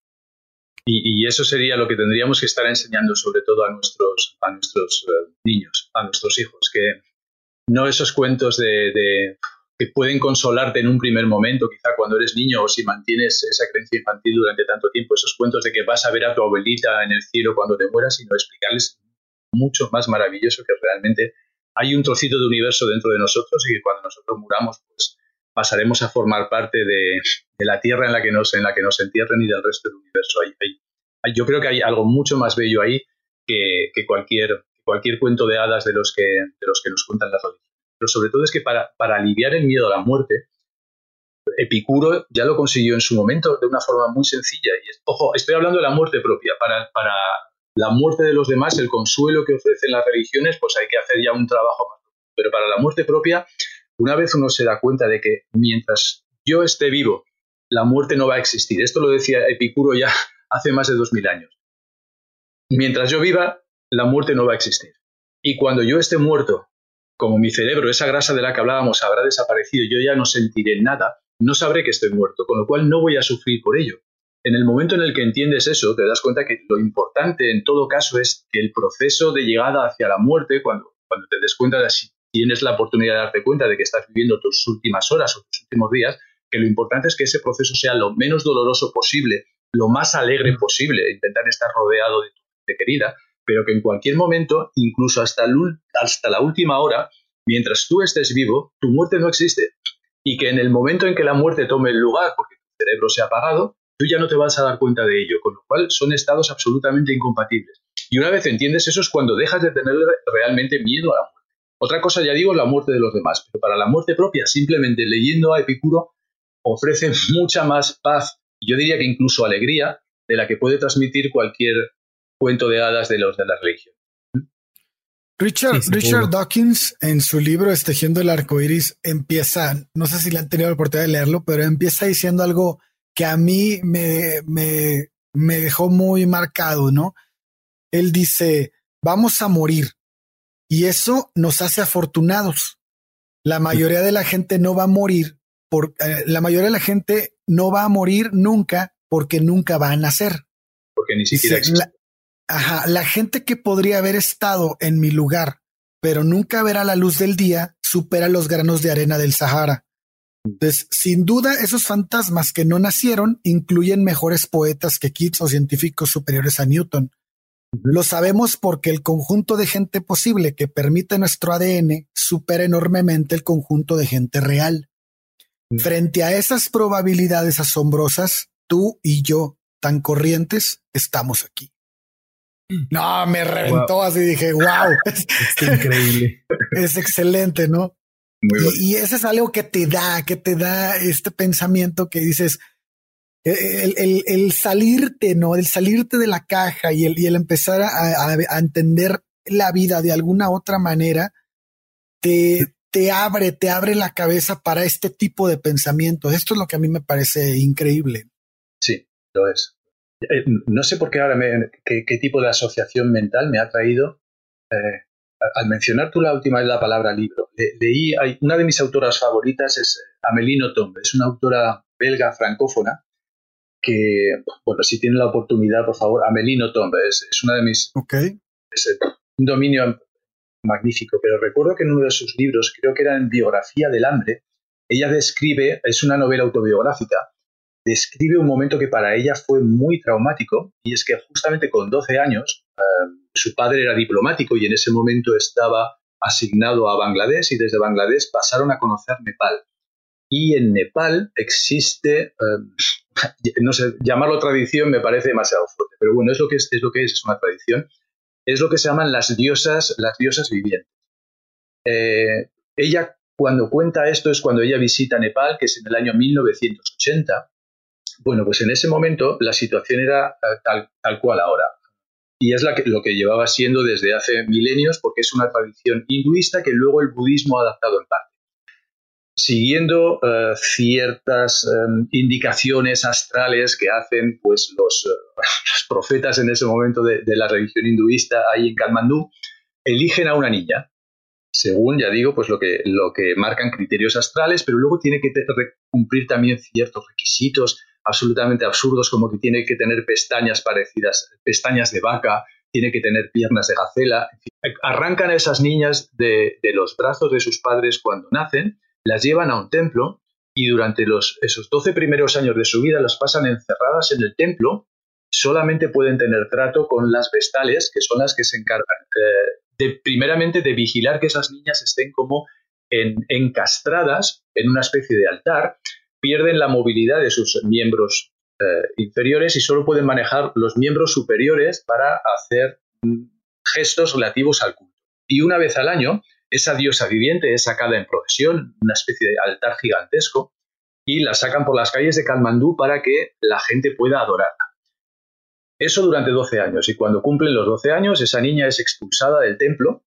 S4: Y, eso sería lo que tendríamos que estar enseñando sobre todo a nuestros, a nuestros eh, niños, a nuestros hijos, que no esos cuentos de, que pueden consolarte en un primer momento, quizá cuando eres niño o si mantienes esa creencia infantil durante tanto tiempo, esos cuentos de que vas a ver a tu abuelita en el cielo cuando te mueras, sino explicarles mucho más maravilloso que realmente hay un trocito de universo dentro de nosotros y que cuando nosotros muramos, pues pasaremos a formar parte de, la tierra en la que nos, en la que nos entierren y del resto del universo. yo creo que hay algo mucho más bello ahí que, cualquier, cualquier cuento de hadas de los que, de los que nos cuentan las religiones. Pero sobre todo es que para, para aliviar el miedo a la muerte, Epicuro ya lo consiguió en su momento de una forma muy sencilla. Y ojo, estoy hablando de la muerte propia. Para, para la muerte de los demás, el consuelo que ofrecen las religiones, pues hay que hacer ya un trabajo más. Pero para la muerte propia, una vez uno se da cuenta de que mientras yo esté vivo, la muerte no va a existir. Esto lo decía Epicuro ya hace más de dos mil años. Mientras yo viva, la muerte no va a existir. Y cuando yo esté muerto, como mi cerebro, esa grasa de la que hablábamos, habrá desaparecido, yo ya no sentiré nada, no sabré que estoy muerto, con lo cual no voy a sufrir por ello. En el momento en el que entiendes eso, te das cuenta que lo importante en todo caso es que el proceso de llegada hacia la muerte, cuando, te des cuenta de si tienes la oportunidad de darte cuenta de que estás viviendo tus últimas horas o tus últimos días, que lo importante es que ese proceso sea lo menos doloroso posible, lo más alegre posible, intentar estar rodeado de tu gente querida, pero que en cualquier momento, incluso hasta, hasta la última hora, mientras tú estés vivo, tu muerte no existe. Y que en el momento en que la muerte tome el lugar, porque tu cerebro se ha apagado, tú ya no te vas a dar cuenta de ello, con lo cual son estados absolutamente incompatibles. Y una vez entiendes eso es cuando dejas de tener realmente miedo a la muerte. Otra cosa, ya digo, la muerte de los demás, pero para la muerte propia, simplemente leyendo a Epicuro, ofrece mucha más paz, yo diría que incluso alegría, de la que puede transmitir cualquier cuento de hadas de los de la religión.
S3: Richard, Richard Dawkins en su libro Estejiendo el arco iris empieza, no sé si le han tenido la oportunidad de leerlo, pero empieza diciendo algo que a mí me, me, me dejó muy marcado, ¿no? Él dice, vamos a morir y eso nos hace afortunados. La mayoría de la gente no va a morir por, eh, la mayoría de la gente no va a morir nunca porque nunca va a nacer.
S4: Porque ni siquiera
S3: la, ajá, la gente que podría haber estado en mi lugar, pero nunca verá la luz del día, supera los granos de arena del Sahara. Entonces, sin duda, esos fantasmas que no nacieron incluyen mejores poetas que Keats o científicos superiores a Newton. Lo sabemos porque el conjunto de gente posible que permite nuestro ADN supera enormemente el conjunto de gente real. Frente a esas probabilidades asombrosas, tú y yo, tan corrientes, estamos aquí. No, me reventó así, dije, wow.
S2: Es increíble.
S3: es excelente, ¿no? y, eso es algo que te da, que te da este pensamiento que dices, e, el, salirte, ¿no? El salirte de la caja y el, y el empezar a, entender la vida de alguna otra manera, te, te abre, te abre la cabeza para este tipo de pensamientos. Esto es lo que a mí me parece increíble.
S4: Sí, lo es. Eh, no sé por qué ahora me, qué, tipo de asociación mental me ha traído. Eh, al mencionar tú la última vez la palabra libro, leí, hay, una de mis autoras favoritas es Amelino Tombe, es una autora belga francófona que, bueno, si tiene la oportunidad, por favor, Amelino Tombe, es, es una de mis...
S3: Ok.
S4: Es un dominio magnífico, pero recuerdo que en uno de sus libros, creo que era en Biografía del Hambre, ella describe, es una novela autobiográfica, describe un momento que para ella fue muy traumático, y es que justamente con 12 años, eh, su padre era diplomático y en ese momento estaba asignado a Bangladesh y desde Bangladesh pasaron a conocer Nepal. Y en Nepal existe, eh, no sé, llamarlo tradición me parece demasiado fuerte, pero bueno, es lo que es, es lo que es, es una tradición es lo que se llaman las diosas, las diosas vivientes. Eh, ella, cuando cuenta esto, es cuando ella visita Nepal, que es en el año 1980. Bueno, pues en ese momento la situación era eh, tal, tal cual ahora. Y es lo que llevaba siendo desde hace milenios, porque es una tradición hinduista que luego el budismo ha adaptado en parte siguiendo eh, ciertas em, indicaciones astrales que hacen pues, los, eh, profetas en ese momento de, la religión hinduista ahí en Kathmandú, eligen a una niña, según, ya digo, pues lo que, lo que marcan criterios astrales, pero luego tiene que cumplir también ciertos requisitos absolutamente absurdos, como que tiene que tener pestañas parecidas, pestañas de vaca, tiene que tener piernas de gacela. arrancan a esas niñas de, de los brazos de sus padres cuando nacen, las llevan a un templo y durante esos 12 primeros años de su vida las pasan encerradas en el templo, solamente pueden tener trato con las vestales, que son las que se encargan eh, de, primeramente de vigilar que esas niñas estén como encastradas en una especie de altar, pierden la movilidad de sus miembros eh, inferiores y solo pueden manejar los miembros superiores para hacer mm, gestos relativos al culto. Y una vez al año esa diosa viviente es sacada en procesión, una especie de altar gigantesco, y la sacan por las calles de Kalmandú para que la gente pueda adorarla. Eso durante 12 años, y cuando cumplen los 12 años, esa niña es expulsada del templo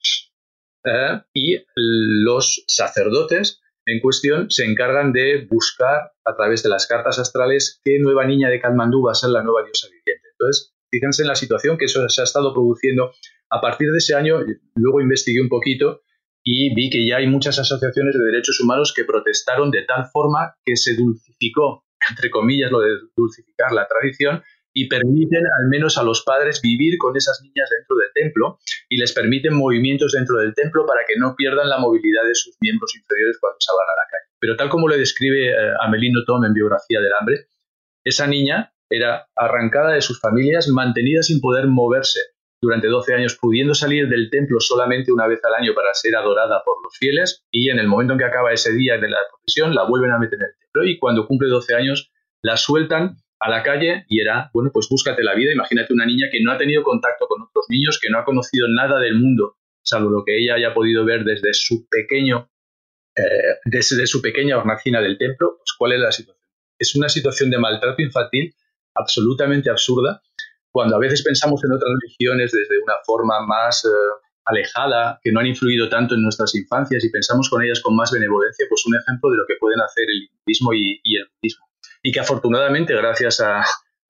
S4: eh, y los sacerdotes en cuestión se encargan de buscar a través de las cartas astrales qué nueva niña de Katmandú va a ser la nueva diosa viviente. Entonces, fíjense en la situación que eso se ha estado produciendo. A partir de ese año, luego investigué un poquito y vi que ya hay muchas asociaciones de derechos humanos que protestaron de tal forma que se dulcificó, entre comillas, lo de dulcificar la tradición y permiten al menos a los padres vivir con esas niñas dentro del templo y les permiten movimientos dentro del templo para que no pierdan la movilidad de sus miembros inferiores cuando salgan a la calle. Pero tal como le describe eh, Amelino Tom en Biografía del Hambre, esa niña era arrancada de sus familias, mantenida sin poder moverse durante 12 años, pudiendo salir del templo solamente una vez al año para ser adorada por los fieles, y en el momento en que acaba ese día de la procesión, la vuelven a meter en el templo, y cuando cumple 12 años, la sueltan a la calle y era, bueno, pues búscate la vida. Imagínate una niña que no ha tenido contacto con otros niños, que no ha conocido nada del mundo, salvo lo que ella haya podido ver desde su pequeño, eh, desde su pequeña hornacina del templo, pues cuál es la situación. Es una situación de maltrato infantil absolutamente absurda, cuando a veces pensamos en otras religiones desde una forma más eh, alejada, que no han influido tanto en nuestras infancias y pensamos con ellas con más benevolencia, pues un ejemplo de lo que pueden hacer el hinduismo y, y el budismo y que afortunadamente gracias a,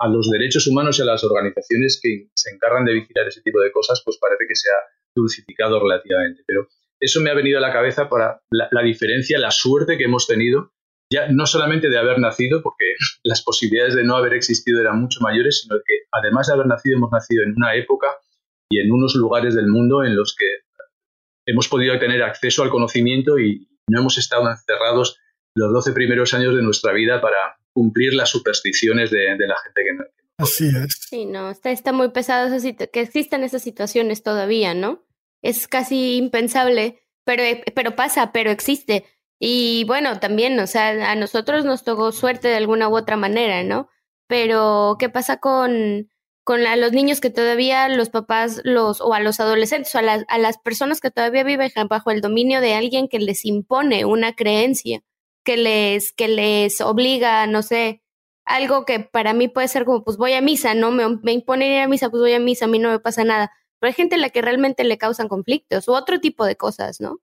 S4: los derechos humanos y a las organizaciones que se encargan de vigilar ese tipo de cosas, pues parece que se ha dulcificado relativamente. Pero eso me ha venido a la cabeza para la, diferencia, la suerte que hemos tenido, ya no solamente de haber nacido, porque las posibilidades de no haber existido eran mucho mayores, sino que además de haber nacido, hemos nacido en una época y en unos lugares del mundo en los que hemos podido tener acceso al conocimiento y no hemos estado encerrados los 12 primeros años de nuestra vida para, cumplir las supersticiones de, la gente que no.
S3: Así es.
S1: Sí, no, está, está muy pesado que existan esas situaciones todavía, ¿no? Es casi impensable, pero, eh, pero pasa, pero existe. Y bueno, también, o sea, a nosotros nos tocó suerte de alguna u otra manera, ¿no? Pero, ¿qué pasa con, con los niños que todavía los papás, los, o a los adolescentes, o a las, a las personas que todavía viven bajo el dominio de alguien que les impone una creencia? que les, que les obliga, no sé, algo que para mí puede ser como, pues voy a misa, ¿no? Me, me imponen ir a misa, pues voy a misa, a mí no me pasa nada. Pero hay gente a la que realmente le causan conflictos u otro tipo de cosas, ¿no?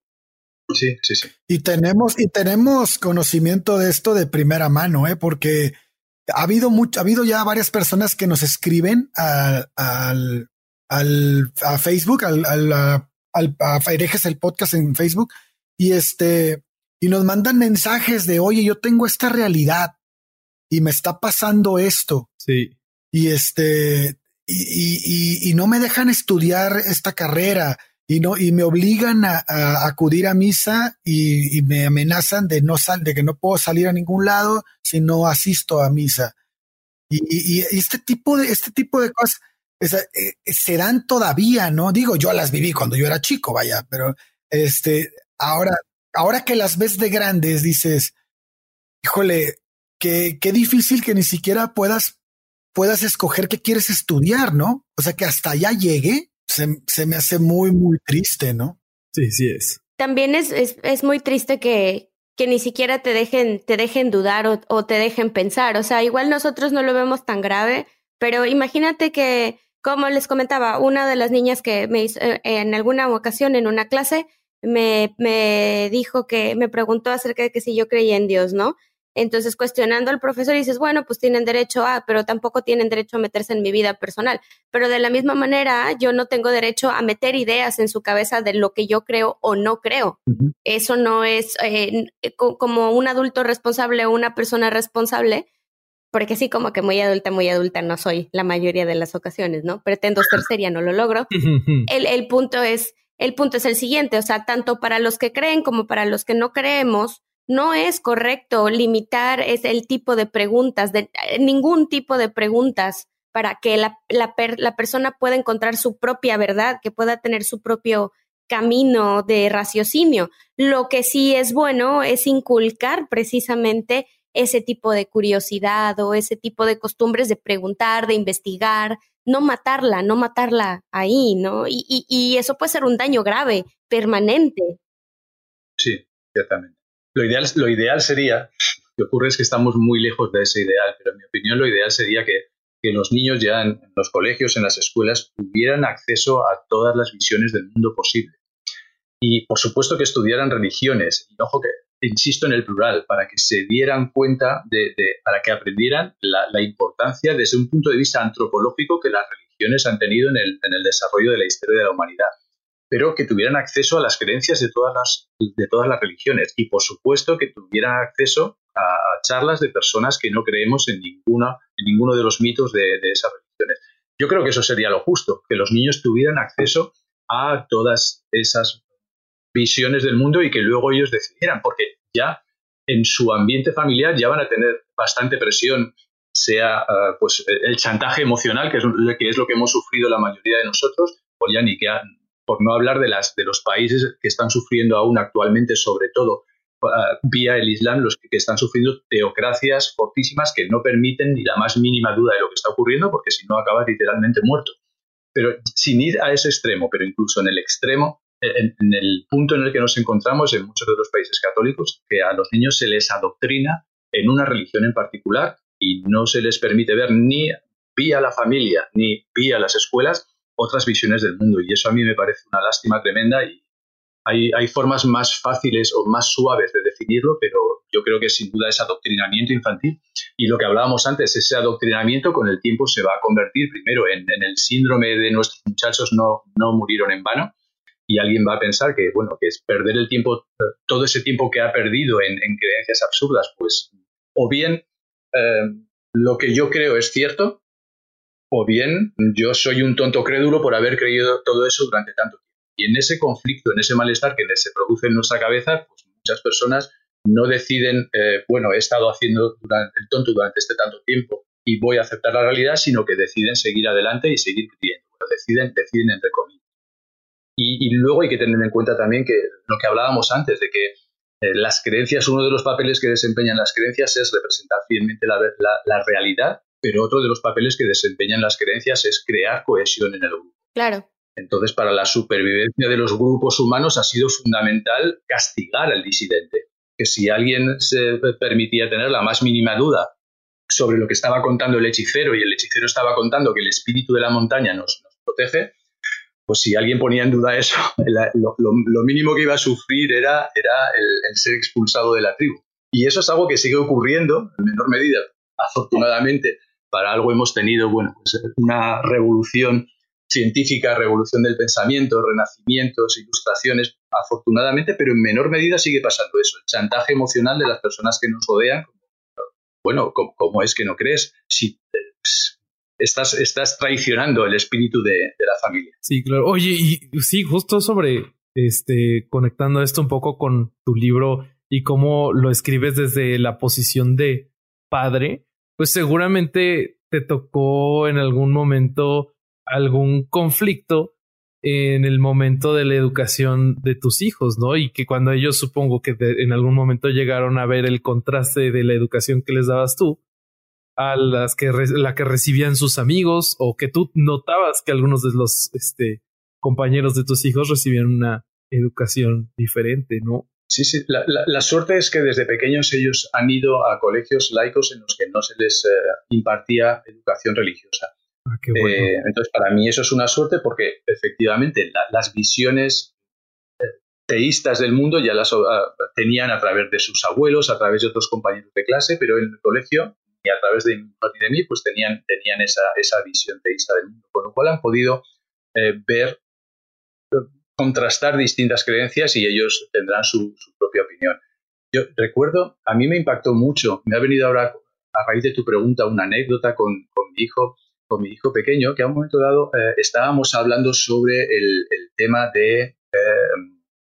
S4: Sí, sí, sí.
S3: Y tenemos, y tenemos conocimiento de esto de primera mano, ¿eh? Porque ha habido mucho, ha habido ya varias personas que nos escriben al, al, al a Facebook, al, al, al, a Herejes el podcast en Facebook, y este, y nos mandan mensajes de, oye, yo tengo esta realidad y me está pasando esto.
S2: Sí.
S3: Y este, y, y, no me dejan estudiar esta carrera y no, y me obligan a, acudir a misa y, me amenazan de no sal, de que no puedo salir a ningún lado si no asisto a misa. Y, este tipo de, este tipo de cosas eh, se dan todavía, ¿no? Digo, yo las viví cuando yo era chico, vaya, pero este, ahora ahora que las ves de grandes, dices, híjole, qué, qué difícil que ni siquiera puedas, puedas escoger qué quieres estudiar, ¿no? O sea, que hasta allá llegue, se, me hace muy, muy triste, ¿no?
S2: Sí, sí es.
S1: También es, es, muy triste que, que ni siquiera te dejen, te dejen dudar o, o, te dejen pensar. O sea, igual nosotros no lo vemos tan grave, pero imagínate que, como les comentaba, una de las niñas que me hizo eh, en alguna ocasión en una clase me, me dijo que, me preguntó acerca de que si yo creía en Dios, ¿no? Entonces, cuestionando al profesor, dices, bueno, pues tienen derecho a, pero tampoco tienen derecho a meterse en mi vida personal. Pero de la misma manera, yo no tengo derecho a meter ideas en su cabeza de lo que yo creo o no creo. Eso no es eh, como un adulto responsable o una persona responsable, porque sí, como que muy adulta, muy adulta no soy la mayoría de las ocasiones, ¿no? Pretendo ser seria, no lo logro. el, el punto es el punto es el siguiente, o sea, tanto para los que creen como para los que no creemos, no es correcto limitar es el tipo de preguntas, de, eh, ningún tipo de preguntas para que la, la, la persona pueda encontrar su propia verdad, que pueda tener su propio camino de raciocinio. Lo que sí es bueno es inculcar precisamente ese tipo de curiosidad o ese tipo de costumbres de preguntar, de investigar, no matarla, no matarla ahí, ¿no? Y, y, eso puede ser un daño grave, permanente.
S4: Sí, ciertamente. Lo ideal, lo ideal sería, lo que ocurre es que estamos muy lejos de ese ideal, pero en mi opinión lo ideal sería que, que los niños ya en, los colegios, en las escuelas, tuvieran acceso a todas las visiones del mundo posible. y por supuesto que estudiaran religiones. Y ojo que insisto en el plural, para que se dieran cuenta de, para que aprendieran la, importancia desde un punto de vista antropológico que las religiones han tenido en el, en el desarrollo de la historia de la humanidad pero que tuvieran acceso a las creencias de todas las, de todas las religiones y, por supuesto, que tuvieran acceso a, charlas de personas que no creemos en, ninguna, en ninguno de los mitos de, de, esas religiones. Yo creo que eso sería lo justo, que los niños tuvieran acceso a todas esas visiones del mundo y que luego ellos decidieran, porque ya en su ambiente familiar ya van a tener bastante presión, sea ah, pues el chantaje emocional, que es, que es lo que hemos sufrido la mayoría de nosotros, o ya ni que por no hablar de, las, de los países que están sufriendo aún actualmente, sobre todo ah, vía el Islam, los que, están sufriendo teocracias fortísimas que no permiten ni la más mínima duda de lo que está ocurriendo, porque si no acabas literalmente muerto. Pero sin ir a ese extremo, pero incluso en el extremo, en, en, el punto en el que nos encontramos en muchos de los países católicos, que a los niños se les adoctrina en una religión en particular y no se les permite ver ni vía la familia ni vía las escuelas otras visiones del mundo. Y eso a mí me parece una lástima tremenda y hay, hay, formas más fáciles o más suaves de definirlo, pero yo creo que sin duda es adoctrinamiento infantil. Y lo que hablábamos antes, ese adoctrinamiento con el tiempo se va a convertir primero en, el síndrome de nuestros muchachos no, no murieron en vano. Y alguien va a pensar que, bueno, que es perder el tiempo, todo ese tiempo que ha perdido en, creencias absurdas, pues, o bien eh, lo que yo creo es cierto, o bien yo soy un tonto crédulo por haber creído todo eso durante tanto tiempo. Y en ese conflicto, en ese malestar que se produce en nuestra cabeza, pues muchas personas no deciden, eh, bueno, he estado haciendo el tonto durante este tanto tiempo y voy a aceptar la realidad, sino que deciden seguir adelante y seguir creyendo. deciden, deciden entre comillas. Y, luego hay que tener en cuenta también que lo que hablábamos antes, de que eh, las creencias, uno de los papeles que desempeñan las creencias es representar fielmente la, la realidad pero otro de los papeles que desempeñan las creencias es crear cohesión en el grupo.
S1: Claro.
S4: Entonces, para la supervivencia de los grupos humanos ha sido fundamental castigar al disidente. Que si alguien se permitía tener la más mínima duda sobre lo que estaba contando el hechicero y el hechicero estaba contando que el espíritu de la montaña nos, protege, pues si alguien ponía en duda eso, lo, mínimo que iba a sufrir era, era el, ser expulsado de la tribu. Y eso es algo que sigue ocurriendo en menor medida, afortunadamente, para algo hemos tenido, bueno, pues una revolución científica, revolución del pensamiento, renacimientos, ilustraciones, afortunadamente, pero en menor medida sigue pasando eso, el chantaje emocional de las personas que nos rodean. Bueno, ¿cómo, es que no crees? Si pues, estás, estás traicionando el espíritu de, la familia.
S2: Sí, claro. Oye, y sí, justo sobre, este, conectando esto un poco con tu libro y cómo lo escribes desde la posición de padre, pues seguramente te tocó en algún momento algún conflicto en el momento de la educación de tus hijos, ¿no? Y que cuando ellos supongo que en algún momento llegaron a ver el contraste de la educación que les dabas tú a las que la que recibían sus amigos o que tú notabas que algunos de los este, compañeros de tus hijos recibían una educación diferente, ¿no?
S4: Sí, sí. La, suerte es que desde pequeños ellos han ido a colegios laicos en los que no se les eh, impartía educación religiosa.
S2: Ah, eh,
S4: entonces, para mí eso es una suerte porque efectivamente las visiones eh, teístas del mundo ya las ah, tenían a través de sus abuelos, a través de otros compañeros de clase, pero en el colegio y a través de, de mí, pues tenían, tenían esa, esa visión teísta del mundo, con lo cual han podido ver contrastar distintas creencias y ellos tendrán su, propia opinión. Yo recuerdo, a mí me impactó mucho, me ha venido ahora a raíz de tu pregunta una anécdota con, mi hijo con mi hijo pequeño, que a un momento dado eh, estábamos hablando sobre el, tema de eh,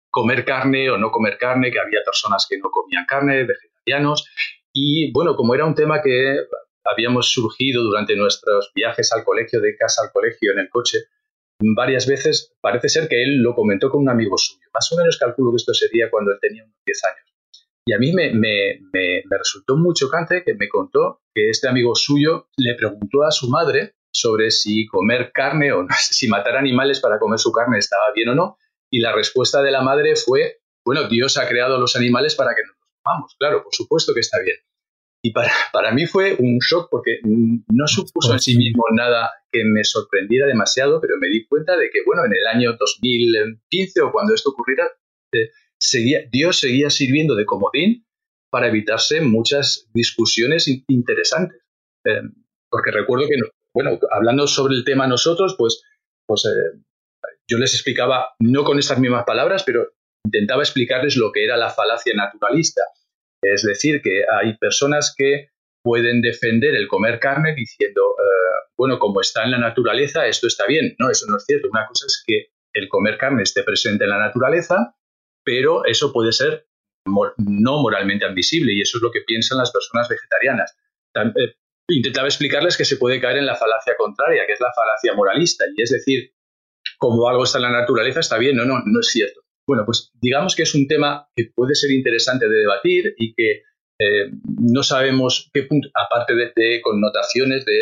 S4: comer carne o no comer carne, que había personas que no comían carne, vegetarianos, y bueno, como era un tema que habíamos surgido durante nuestros viajes al colegio, de casa al colegio en el coche, varias veces, parece ser que él lo comentó con un amigo suyo. Más o menos calculo que esto sería cuando él tenía unos 10 años. Y a mí me, me, me, resultó muy chocante que me contó que este amigo suyo le preguntó a su madre sobre si comer carne o si matar animales para comer su carne estaba bien o no. Y la respuesta de la madre fue, bueno, Dios ha creado los animales para que nos los comamos. Claro, por supuesto que está bien. Y para, para mí fue un shock porque no supuso en sí mismo nada que me sorprendiera demasiado, pero me di cuenta de que, bueno, en el año 2015 o cuando esto ocurriera, Dios seguía sirviendo de comodín para evitarse muchas discusiones interesantes. Eh, porque recuerdo que, bueno, hablando sobre el tema nosotros, pues, pues eh, yo les explicaba, no con estas mismas palabras, pero intentaba explicarles lo que era la falacia naturalista. Es decir, que hay personas que pueden defender el comer carne diciendo, eh, bueno, como está en la naturaleza, esto está bien. No, eso no es cierto. Una cosa es que el comer carne esté presente en la naturaleza, pero eso puede ser no moralmente admisible y eso es lo que piensan las personas vegetarianas. Eh, intentaba explicarles que se puede caer en la falacia contraria, que es la falacia moralista, y es decir, como algo está en la naturaleza, está bien, no, no, no es cierto. Bueno, pues digamos que es un tema que puede ser interesante de debatir y que eh, no sabemos qué punto, aparte de, connotaciones de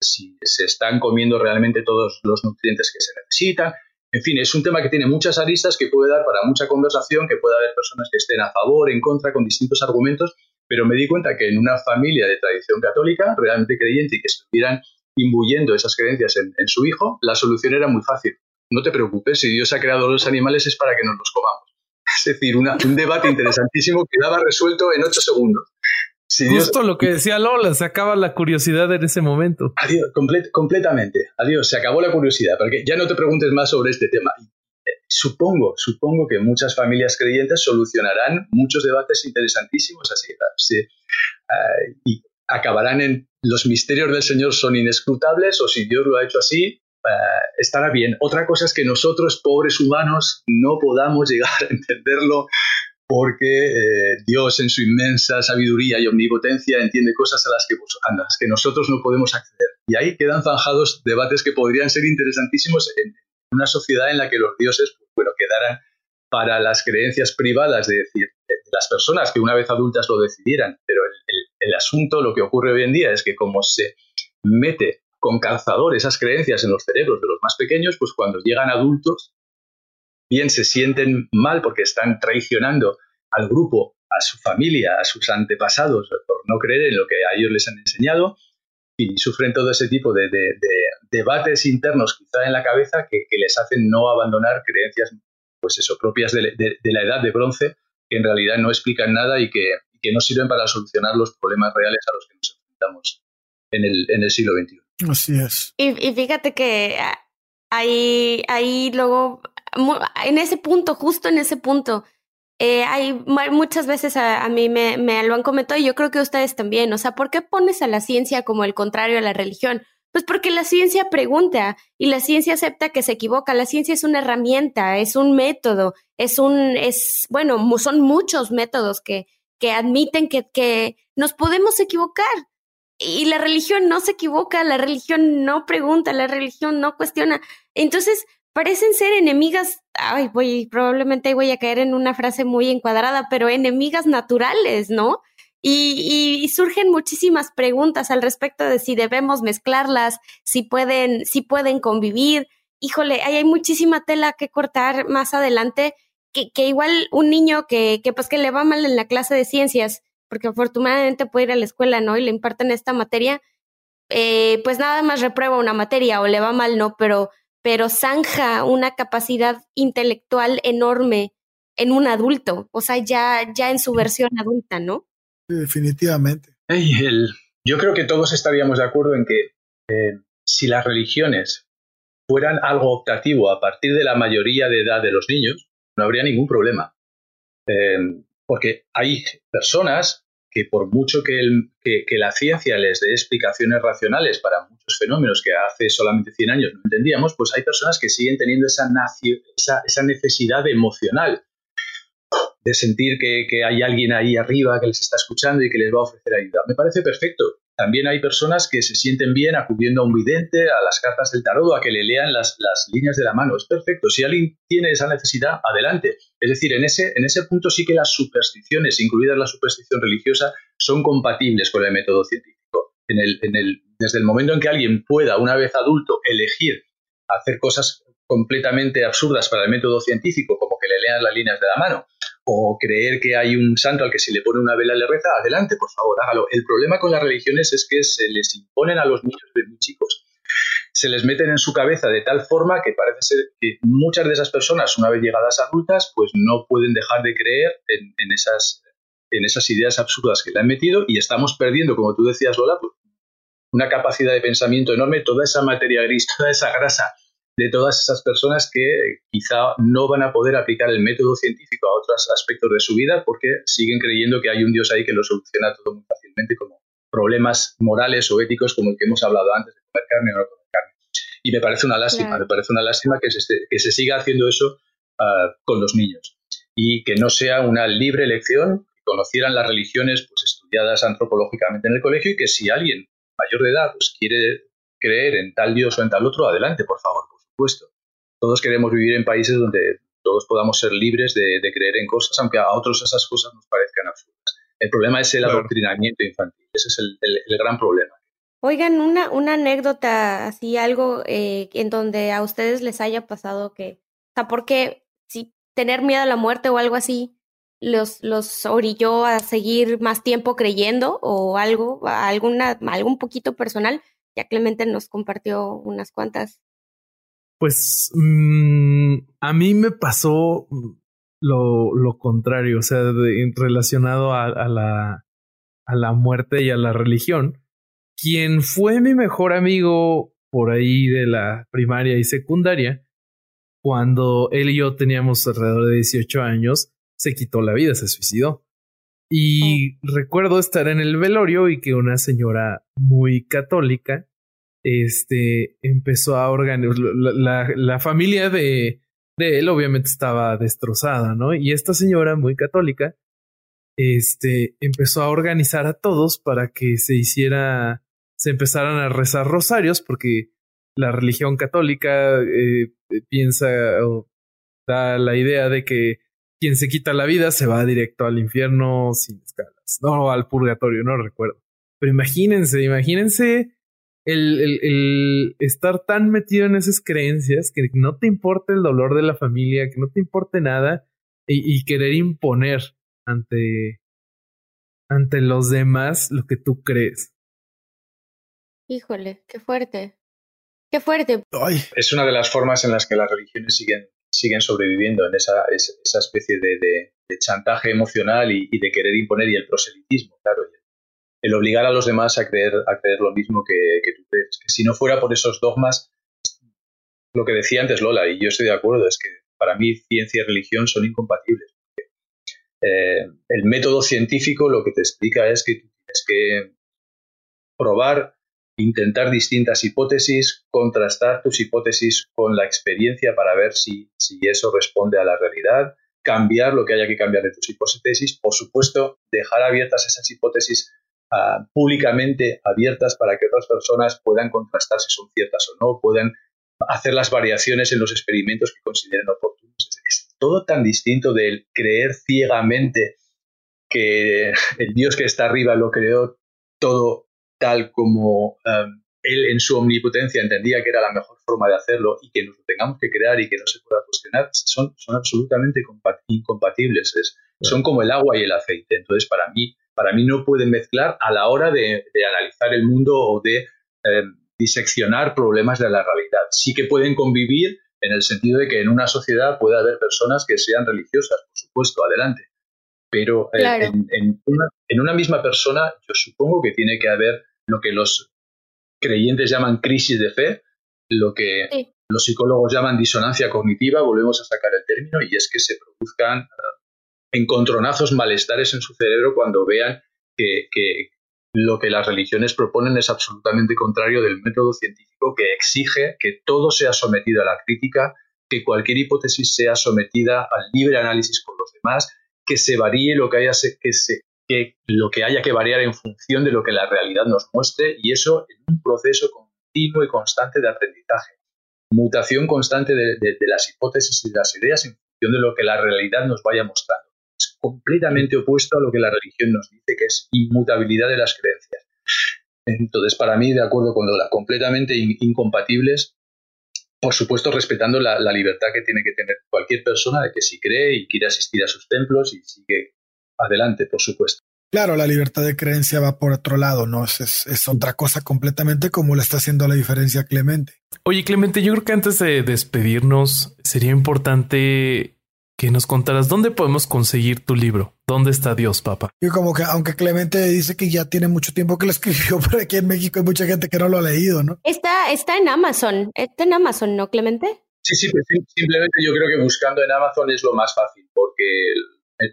S4: si se están comiendo realmente todos los nutrientes que se necesitan. En fin, es un tema que tiene muchas aristas, que puede dar para mucha conversación, que puede haber personas que estén a favor, en contra, con distintos argumentos, pero me di cuenta que en una familia de tradición católica, realmente creyente y que estuvieran imbuyendo esas creencias en su hijo, la solución era muy fácil no te preocupes, si Dios ha creado los animales es para que nos los comamos. Es decir, un debate interesantísimo que daba resuelto en ocho segundos.
S2: Justo lo que decía Lola, se acaba la curiosidad en ese momento.
S4: Adiós, completamente. Adiós, se acabó la curiosidad, porque ya no te preguntes más sobre este tema. Eh, supongo, supongo que muchas familias creyentes solucionarán muchos debates interesantísimos así. Eh, y acabarán en los misterios del Señor son inescrutables o si Dios lo ha hecho así, eh, estará bien. Otra cosa es que nosotros, pobres humanos, no podamos llegar a entenderlo porque eh, Dios en su inmensa sabiduría y omnipotencia entiende cosas a las que, que nosotros no podemos acceder. Y ahí quedan zanjados debates que podrían ser interesantísimos en una sociedad en la que los dioses pues, bueno, quedaran para las creencias privadas de decir, de las personas que una vez adultas lo decidieran. Pero el asunto, lo que ocurre hoy en día es que como se mete con calzador esas creencias en los cerebros de los más pequeños, pues cuando llegan adultos, bien se sienten mal porque están traicionando al grupo, a su familia, a sus antepasados, por no creer en lo que a ellos les han enseñado, y sufren todo ese tipo de, debates internos quizá en la cabeza que, les hacen no abandonar creencias, pues eso, propias de, la edad de bronce, que en realidad no explican nada y que, que no sirven para solucionar los problemas reales a los que nos enfrentamos en el, en el siglo XXI.
S3: Así es.
S1: Y, fíjate que ahí, ahí luego, en ese punto, justo en ese punto, eh, hay muchas veces a, mí me, me, lo han comentado y yo creo que ustedes también. O sea, ¿por qué pones a la ciencia como el contrario a la religión? Pues porque la ciencia pregunta y la ciencia acepta que se equivoca. La ciencia es una herramienta, es un método, es un, es, bueno, son muchos métodos que, que admiten que, que nos podemos equivocar y la religión no se equivoca, la religión no pregunta, la religión no cuestiona. Entonces, parecen ser enemigas, ay, voy, probablemente voy a caer en una frase muy encuadrada, pero enemigas naturales, ¿no? Y, y, surgen muchísimas preguntas al respecto de si debemos mezclarlas, si pueden, si pueden convivir. Híjole, hay, hay muchísima tela que cortar más adelante, que, que igual un niño que, que pues que le va mal en la clase de ciencias, porque afortunadamente puede ir a la escuela, ¿no? Y le imparten esta materia, eh, pues nada más reprueba una materia o le va mal, ¿no? Pero, pero zanja una capacidad intelectual enorme en un adulto, o sea, ya, ya en su versión adulta, ¿no?
S3: definitivamente.
S4: yo creo que todos estaríamos de acuerdo en que eh, si las religiones fueran algo optativo a partir de la mayoría de edad de los niños, no habría ningún problema. Eh, porque hay personas que por mucho que, la ciencia les dé explicaciones racionales para muchos fenómenos que hace solamente 100 años no entendíamos, pues hay personas que siguen teniendo esa, esa, necesidad emocional de sentir que, que, hay alguien ahí arriba que les está escuchando y que les va a ofrecer ayuda. Me parece perfecto. También hay personas que se sienten bien acudiendo a un vidente, a las cartas del tarot a que le lean las, líneas de la mano. Es perfecto. Si alguien tiene esa necesidad, adelante. Es decir, en ese, en ese punto sí que las supersticiones, incluidas la superstición religiosa, son compatibles con el método científico. En el, en el, desde el momento en que alguien pueda, una vez adulto, elegir hacer cosas completamente absurdas para el método científico, como que le lean las líneas de la mano, o creer que hay un santo al que si le pone una vela le reza, adelante, por favor, hágalo. El problema con las religiones es que se les imponen a los niños de muy chicos. se les meten en su cabeza de tal forma que parece ser que muchas de esas personas, una vez llegadas adultas, pues no pueden dejar de creer en, esas, en esas ideas absurdas que le han metido y estamos perdiendo, como tú decías, Lola, pues, una capacidad de pensamiento enorme, toda esa materia gris, toda esa grasa de todas esas personas que quizá no van a poder aplicar el método científico a otros aspectos de su vida porque siguen creyendo que hay un Dios ahí que lo soluciona todo muy fácilmente, como problemas morales o éticos como el que hemos hablado antes de comer carne o no comer carne. Y me parece una lástima, me parece una lástima que se, que se siga haciendo eso ah, con los niños. Y que no sea una libre elección, que conocieran las religiones pues, estudiadas antropológicamente en el colegio y que si alguien mayor de edad pues, quiere creer en tal Dios o en tal otro, adelante, por favor, supuesto. Todos queremos vivir en países donde todos podamos ser libres de, creer en cosas, aunque a otros esas cosas nos parezcan absurdas. El problema es el adoctrinamiento infantil, ese es el, gran problema.
S1: Oigan, una, una anécdota, así algo eh, en donde a ustedes les haya pasado que, o sea, porque si tener miedo a la muerte o algo así los, los orilló a seguir más tiempo creyendo o algo, alguna, algún poquito personal, ya Clemente nos compartió unas cuantas.
S2: Pues mm, a mí me pasó lo, lo contrario, o sea, relacionado a, a, la, a la muerte y a la religión. Quien fue mi mejor amigo por ahí de la primaria y secundaria, cuando él y yo teníamos alrededor de 18 años, se quitó la vida, se suicidó. Y oh. recuerdo estar en el velorio y que una señora muy católica este, empezó a organizar. La, familia de, de, él obviamente estaba destrozada, ¿no? Y esta señora muy católica este, empezó a organizar a todos para que se hiciera, se empezaran a rezar rosarios, porque la religión católica eh, piensa o da la idea de que quien se quita la vida se va directo al infierno sin escalas, no al purgatorio, no recuerdo. Pero imagínense, imagínense el, el, estar tan metido en esas creencias que no te importe el dolor de la familia, que no te importe nada y, querer imponer ante, ante los demás lo que tú crees.
S1: Híjole, qué fuerte. Qué fuerte.
S4: Es una de las formas en las que las religiones siguen siguen sobreviviendo en esa, esa especie de, chantaje emocional y, de querer imponer y el proselitismo, claro. El obligar a los demás a creer, a creer lo mismo que, tú crees. Si no fuera por esos dogmas, lo que decía antes Lola, y yo estoy de acuerdo, es que para mí ciencia y religión son incompatibles. Eh, el método científico lo que te explica es que tienes que probar intentar distintas hipótesis, contrastar tus hipótesis con la experiencia para ver si, si eso responde a la realidad, cambiar lo que haya que cambiar de tus hipótesis, por supuesto, dejar abiertas esas hipótesis ah, públicamente abiertas para que otras personas puedan contrastar si son ciertas o no, puedan hacer las variaciones en los experimentos que consideren oportunos. Es todo tan distinto del creer ciegamente que el Dios que está arriba lo creó todo tal como um, él en su omnipotencia entendía que era la mejor forma de hacerlo y que nos lo tengamos que crear y que no se pueda cuestionar, son, son absolutamente incompatibles. son como el agua y el aceite. Entonces, para mí, para mí no pueden mezclar a la hora de, analizar el mundo o de em, diseccionar problemas de la realidad. Sí que pueden convivir en el sentido de que en una sociedad puede haber personas que sean religiosas, por supuesto, adelante. Pero eh, en, una, en, una, misma persona yo supongo que tiene que haber lo que los creyentes llaman crisis de fe, lo que los psicólogos llaman disonancia cognitiva, volvemos a sacar el término, y es que se produzcan eh, encontronazos, malestares en su cerebro cuando vean que, lo que las religiones proponen es absolutamente contrario del método científico que exige que todo sea sometido a la crítica, que cualquier hipótesis sea sometida al libre análisis por los demás, que se varíe lo que haya que se, lo que haya que variar en función de lo que la realidad nos muestre y eso en un proceso continuo y constante de aprendizaje. Mutación constante de, las hipótesis y de las ideas en función de lo que la realidad nos vaya mostrando. Es completamente opuesto a lo que la religión nos dice, que es inmutabilidad de las creencias. Entonces, para mí, de acuerdo con Lola, completamente incompatibles, por supuesto, respetando la, la, libertad que tiene que tener cualquier persona de que si cree y quiere asistir a sus templos y sigue adelante, por supuesto.
S3: Claro, la libertad de creencia va por otro lado, ¿no? Es, es, otra cosa completamente como le está haciendo la diferencia Clemente.
S2: Oye, Clemente, yo creo que antes de despedirnos sería importante que nos contaras dónde podemos conseguir tu libro. ¿Dónde está Dios, papá?
S3: Y como que, aunque Clemente dice que ya tiene mucho tiempo que lo escribió, pero aquí en México hay mucha gente que no lo ha leído, ¿no?
S1: Está, está en Amazon. Está en Amazon, ¿no, Clemente?
S4: Sí, sí, simplemente yo creo que buscando en Amazon es lo más fácil, porque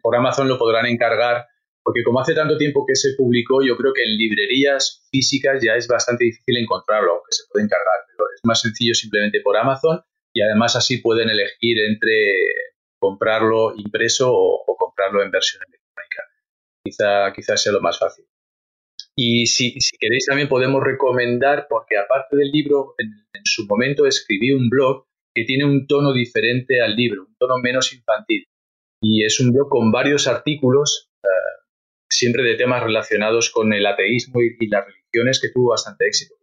S4: por Amazon lo podrán encargar porque como hace tanto tiempo que se publicó, yo creo que en librerías físicas ya es bastante difícil encontrarlo, aunque se puede encargar, pero es más sencillo simplemente por Amazon y además así pueden elegir entre comprarlo impreso o, comprarlo en versión electrónica. Quizá, quizás sea lo más fácil. Y si, queréis también podemos recomendar, porque aparte del libro, en, su momento escribí un blog que tiene un tono diferente al libro, un tono menos infantil. Y es un blog con varios artículos eh, siempre de temas relacionados con el ateísmo y, las religiones que tuvo bastante éxito.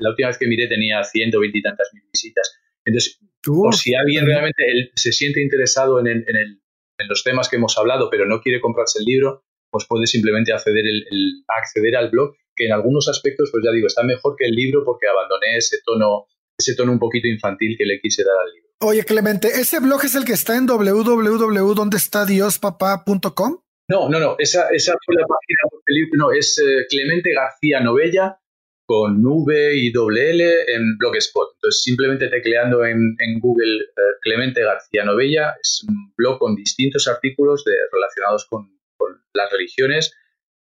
S4: la última vez que miré tenía 120 y mil visitas. Entonces, por si alguien realmente se siente interesado en, los temas que hemos hablado, pero no quiere comprarse el libro, pues puede simplemente acceder, el, acceder al blog, que en algunos aspectos, pues ya digo, está mejor que el libro porque abandoné ese tono, ese tono un poquito infantil que le quise dar al libro.
S3: Oye, Clemente, ¿ese blog es el que está en www.dondestadiospapá.com?
S4: No, no, no, esa, esa fue la página del libro, no, es eh, Clemente García Novella con V y doble L en Blogspot. Entonces, simplemente tecleando en, Google eh, Clemente García Novella, es un blog con distintos artículos de, relacionados con, las religiones.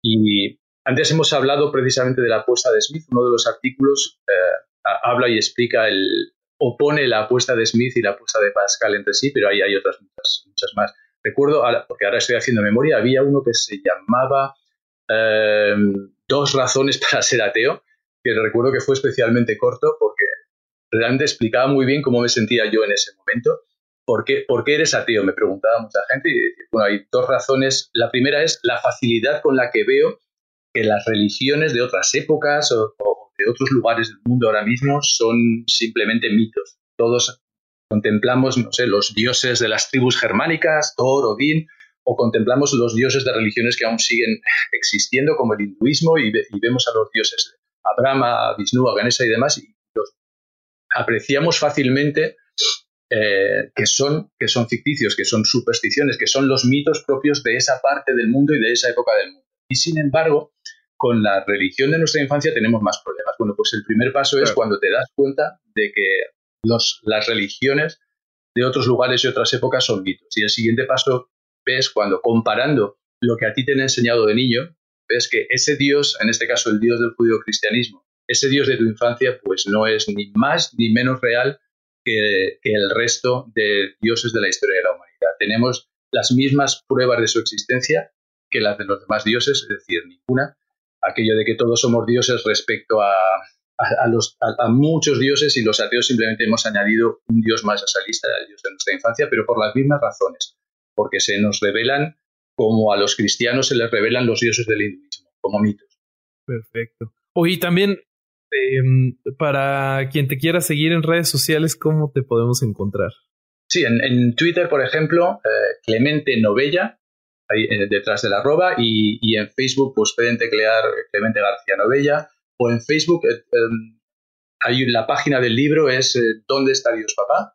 S4: Y antes hemos hablado precisamente de la apuesta de Smith. Uno de los artículos eh, habla y explica el, opone la apuesta de Smith y la apuesta de Pascal entre sí, pero ahí hay otras muchas, muchas más. Recuerdo, porque ahora estoy haciendo memoria, había uno que se llamaba em, Dos razones para ser ateo, que recuerdo que fue especialmente corto porque realmente explicaba muy bien cómo me sentía yo en ese momento. ¿Por qué, ¿Por qué eres ateo? Me preguntaba mucha gente. Y bueno, hay dos razones. La primera es la facilidad con la que veo que las religiones de otras épocas o, o de otros lugares del mundo ahora mismo son simplemente mitos. Todos contemplamos, no sé, los dioses de las tribus germánicas, Thor, Odín, o contemplamos los dioses de religiones que aún siguen existiendo, como el hinduismo, y, vemos a los dioses a Brahma, a Vishnu, a Ganesha y demás, y los apreciamos fácilmente eh, que, son, que son ficticios, que son supersticiones, que son los mitos propios de esa parte del mundo y de esa época del mundo. Y sin embargo, con la religión de nuestra infancia tenemos más problemas. Bueno, pues el primer paso es cuando te das cuenta de que las religiones de otros lugares y otras épocas son mitos. Y el siguiente paso ves cuando comparando lo que a ti te han enseñado de niño, ves que ese Dios, en este caso el Dios del judío cristianismo, ese Dios de tu infancia, pues no es ni más ni menos real que, que el resto de dioses de la historia de la humanidad. Tenemos las mismas pruebas de su existencia que las de los demás dioses, es decir, ninguna. Aquello de que todos somos dioses respecto a, a, los, a, muchos dioses y los ateos simplemente hemos añadido un dios más a esa lista, el dios de nuestra infancia, pero por las mismas razones, porque se nos revelan como a los cristianos se les revelan los dioses del hinduismo, como mitos.
S2: Perfecto. Oye, también em, para quien te quiera seguir en redes sociales, ¿cómo te podemos encontrar?
S4: Sí, en, Twitter, por ejemplo, eh, Clemente Novella, ahí eh, detrás de la arroba, y, y, en Facebook pues pueden teclear Clemente García Novella, o en Facebook, eh, em, hay la página del libro es ¿Dónde está Dios papá?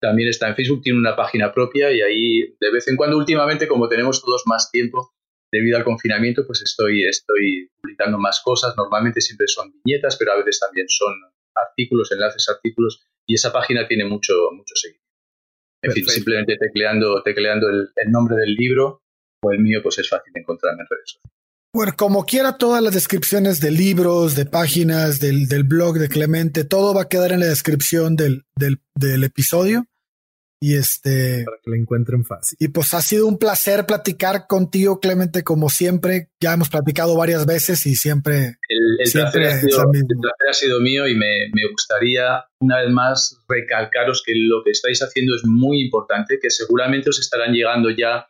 S4: También está en Facebook, tiene una página propia y ahí de vez en cuando, últimamente, como tenemos todos más tiempo debido al confinamiento, pues estoy, estoy publicando más cosas. Normalmente siempre son viñetas, pero a veces también son artículos, enlaces artículos y esa página tiene mucho, mucho seguimiento. En fin, simplemente tecleando, tecleando el, el, nombre del libro o el mío, pues es fácil encontrarme en redes sociales.
S3: Bueno, como quiera, todas las descripciones de libros, de páginas, del, del blog de Clemente, todo va a quedar en la descripción del, del, del episodio. Y este.
S2: Para que lo encuentren fácil.
S3: Y pues ha sido un placer platicar contigo, Clemente, como siempre. Ya hemos platicado varias veces y siempre.
S4: El, placer, ha sido, el placer, ha sido, mío y me, me, gustaría una vez más recalcaros que lo que estáis haciendo es muy importante, que seguramente os estarán llegando ya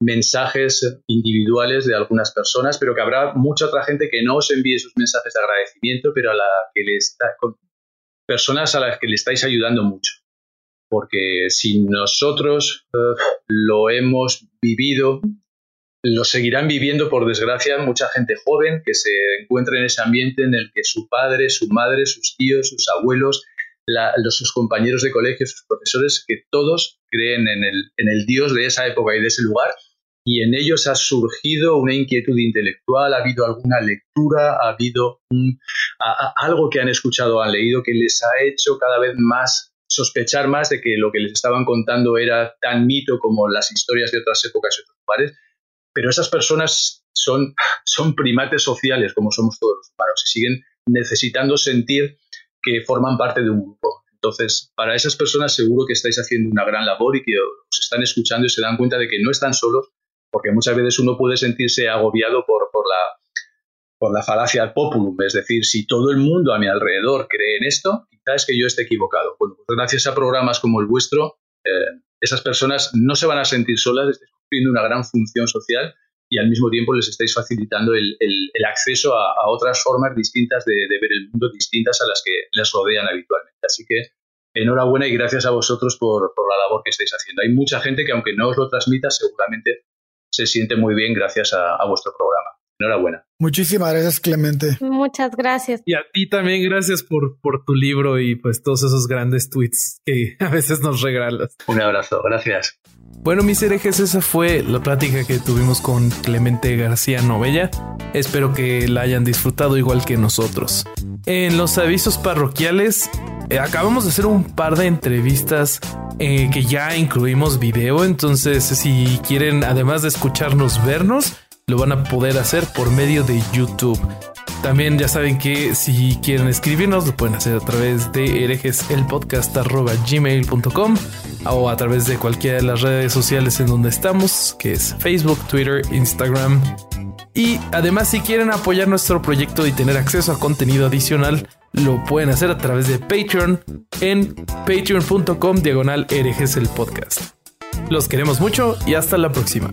S4: mensajes individuales de algunas personas, pero que habrá mucha otra gente que no os envíe sus mensajes de agradecimiento, pero a la que le está, personas a las que le estáis ayudando mucho. Porque si nosotros eh, lo hemos vivido, lo seguirán viviendo, por desgracia, mucha gente joven que se encuentra en ese ambiente en el que su padre, su madre, sus tíos, sus abuelos, los, sus compañeros de colegio, sus profesores, que todos creen en el, en el Dios de esa época y de ese lugar y en ellos ha surgido una inquietud intelectual, ha habido alguna lectura, ha habido algo que han escuchado han leído que les ha hecho cada vez más sospechar más de que lo que les estaban contando era tan mito como las historias de otras épocas y otros lugares, pero esas personas son, son primates sociales como somos todos los humanos y siguen necesitando sentir que forman parte de un grupo. Entonces, para esas personas seguro que estáis haciendo una gran labor y que os están escuchando y se dan cuenta de que no están solos, porque muchas veces uno puede sentirse agobiado por, por, la, por la falacia al populum, es decir, si todo el mundo a mi alrededor cree en esto, quizás es que yo esté equivocado. Bueno, pues gracias a programas como el vuestro, eh, esas personas no se van a sentir solas, estáis cumpliendo una gran función social y al mismo tiempo les estáis facilitando el, el, acceso a, otras formas distintas de, de, ver el mundo, distintas a las que les rodean habitualmente. Así que enhorabuena y gracias a vosotros por, por la labor que estáis haciendo. Hay mucha gente que aunque no os lo transmita, seguramente se siente muy bien gracias a, vuestro programa. Enhorabuena.
S3: Muchísimas gracias, Clemente.
S1: Muchas gracias.
S2: Y a ti también gracias por, por tu libro y pues todos esos grandes tweets que a veces nos regalas.
S4: Un abrazo, gracias.
S2: Bueno, mis herejes, esa fue la plática que tuvimos con Clemente García Novella. Espero que la hayan disfrutado igual que nosotros. En los avisos parroquiales, eh, acabamos de hacer un par de entrevistas eh, que ya incluimos video, entonces si quieren, además de escucharnos, vernos, lo van a poder hacer por medio de YouTube. También ya saben que si quieren escribirnos, lo pueden hacer a través de herejeselpodcast.gmail.com o a través de cualquiera de las redes sociales en donde estamos, que es Facebook, Twitter, Instagram. Y además si quieren apoyar nuestro proyecto y tener acceso a contenido adicional, lo pueden hacer a través de Patreon en patreon.com diagonal herejes el podcast. Los queremos mucho y hasta la próxima.